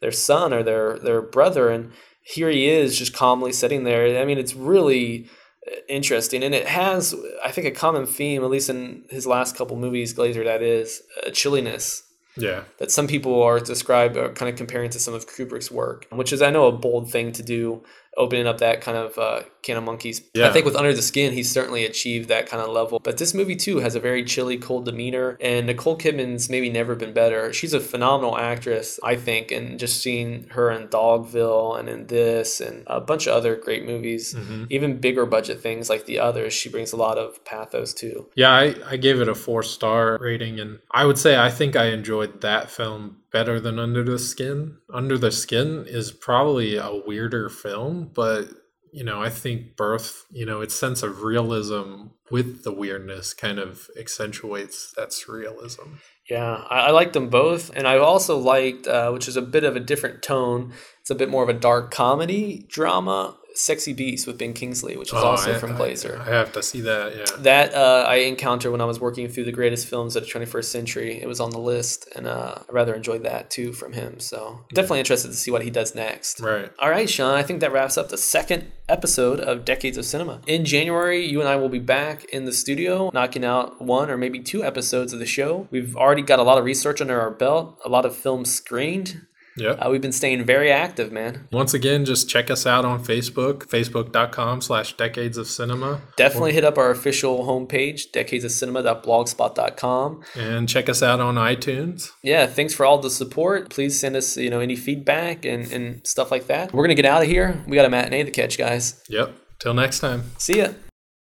their son or their their brother, and here he is just calmly sitting there. I mean, it's really uh, interesting, and it has, I think, a common theme, at least in his last couple movies, Glazer, that is a chilliness Yeah. that some people are described or kind of comparing to some of Kubrick's work, which is I know a bold thing to do, opening up that kind of uh, can of monkeys. I think with Under the Skin, he's certainly achieved that kind of level. But this movie too has a very chilly, cold demeanor, and Nicole Kidman's maybe never been better. She's a phenomenal actress, I think, and just seeing her in Dogville and in this and a bunch of other great movies, even bigger budget things like The Others, she brings a lot of pathos too. Yeah, I, I gave it a four star rating, and I would say I think I enjoyed that film better than Under the Skin. Under the Skin is probably a weirder film, but you know, I think Birth, you know, its sense of realism with the weirdness kind of accentuates that surrealism. Yeah, I, I liked them both, and I also liked, uh, which is a bit of a different tone. It's a bit more of a dark comedy drama, "Sexy Beast" with Ben Kingsley, which is also Oh, I- from I- Glazer. I, have to see that. Yeah. that uh, I encountered when I was working through the greatest films of the 21st century. It was on the list, and uh, I rather enjoyed that too from him. So definitely interested to see what he does next. Right. All right, Sean, I think that wraps up the second episode of Decades of Cinema. In January, you and I will be back in the studio knocking out one or maybe two episodes of the show. We've already got a lot of research under our belt, a lot of films screened. Yep. Uh, we've been staying very active, man. Once again, just check us out on Facebook, facebook.com slash decades of cinema. Definitely hit up our official homepage, decadesofcinema.blogspot.com. And check us out on iTunes. Yeah, thanks for all the support. Please send us, you know, any feedback and, and stuff like that. We're gonna get out of here. We got a matinee to catch, guys. Yep. Till next time. See ya.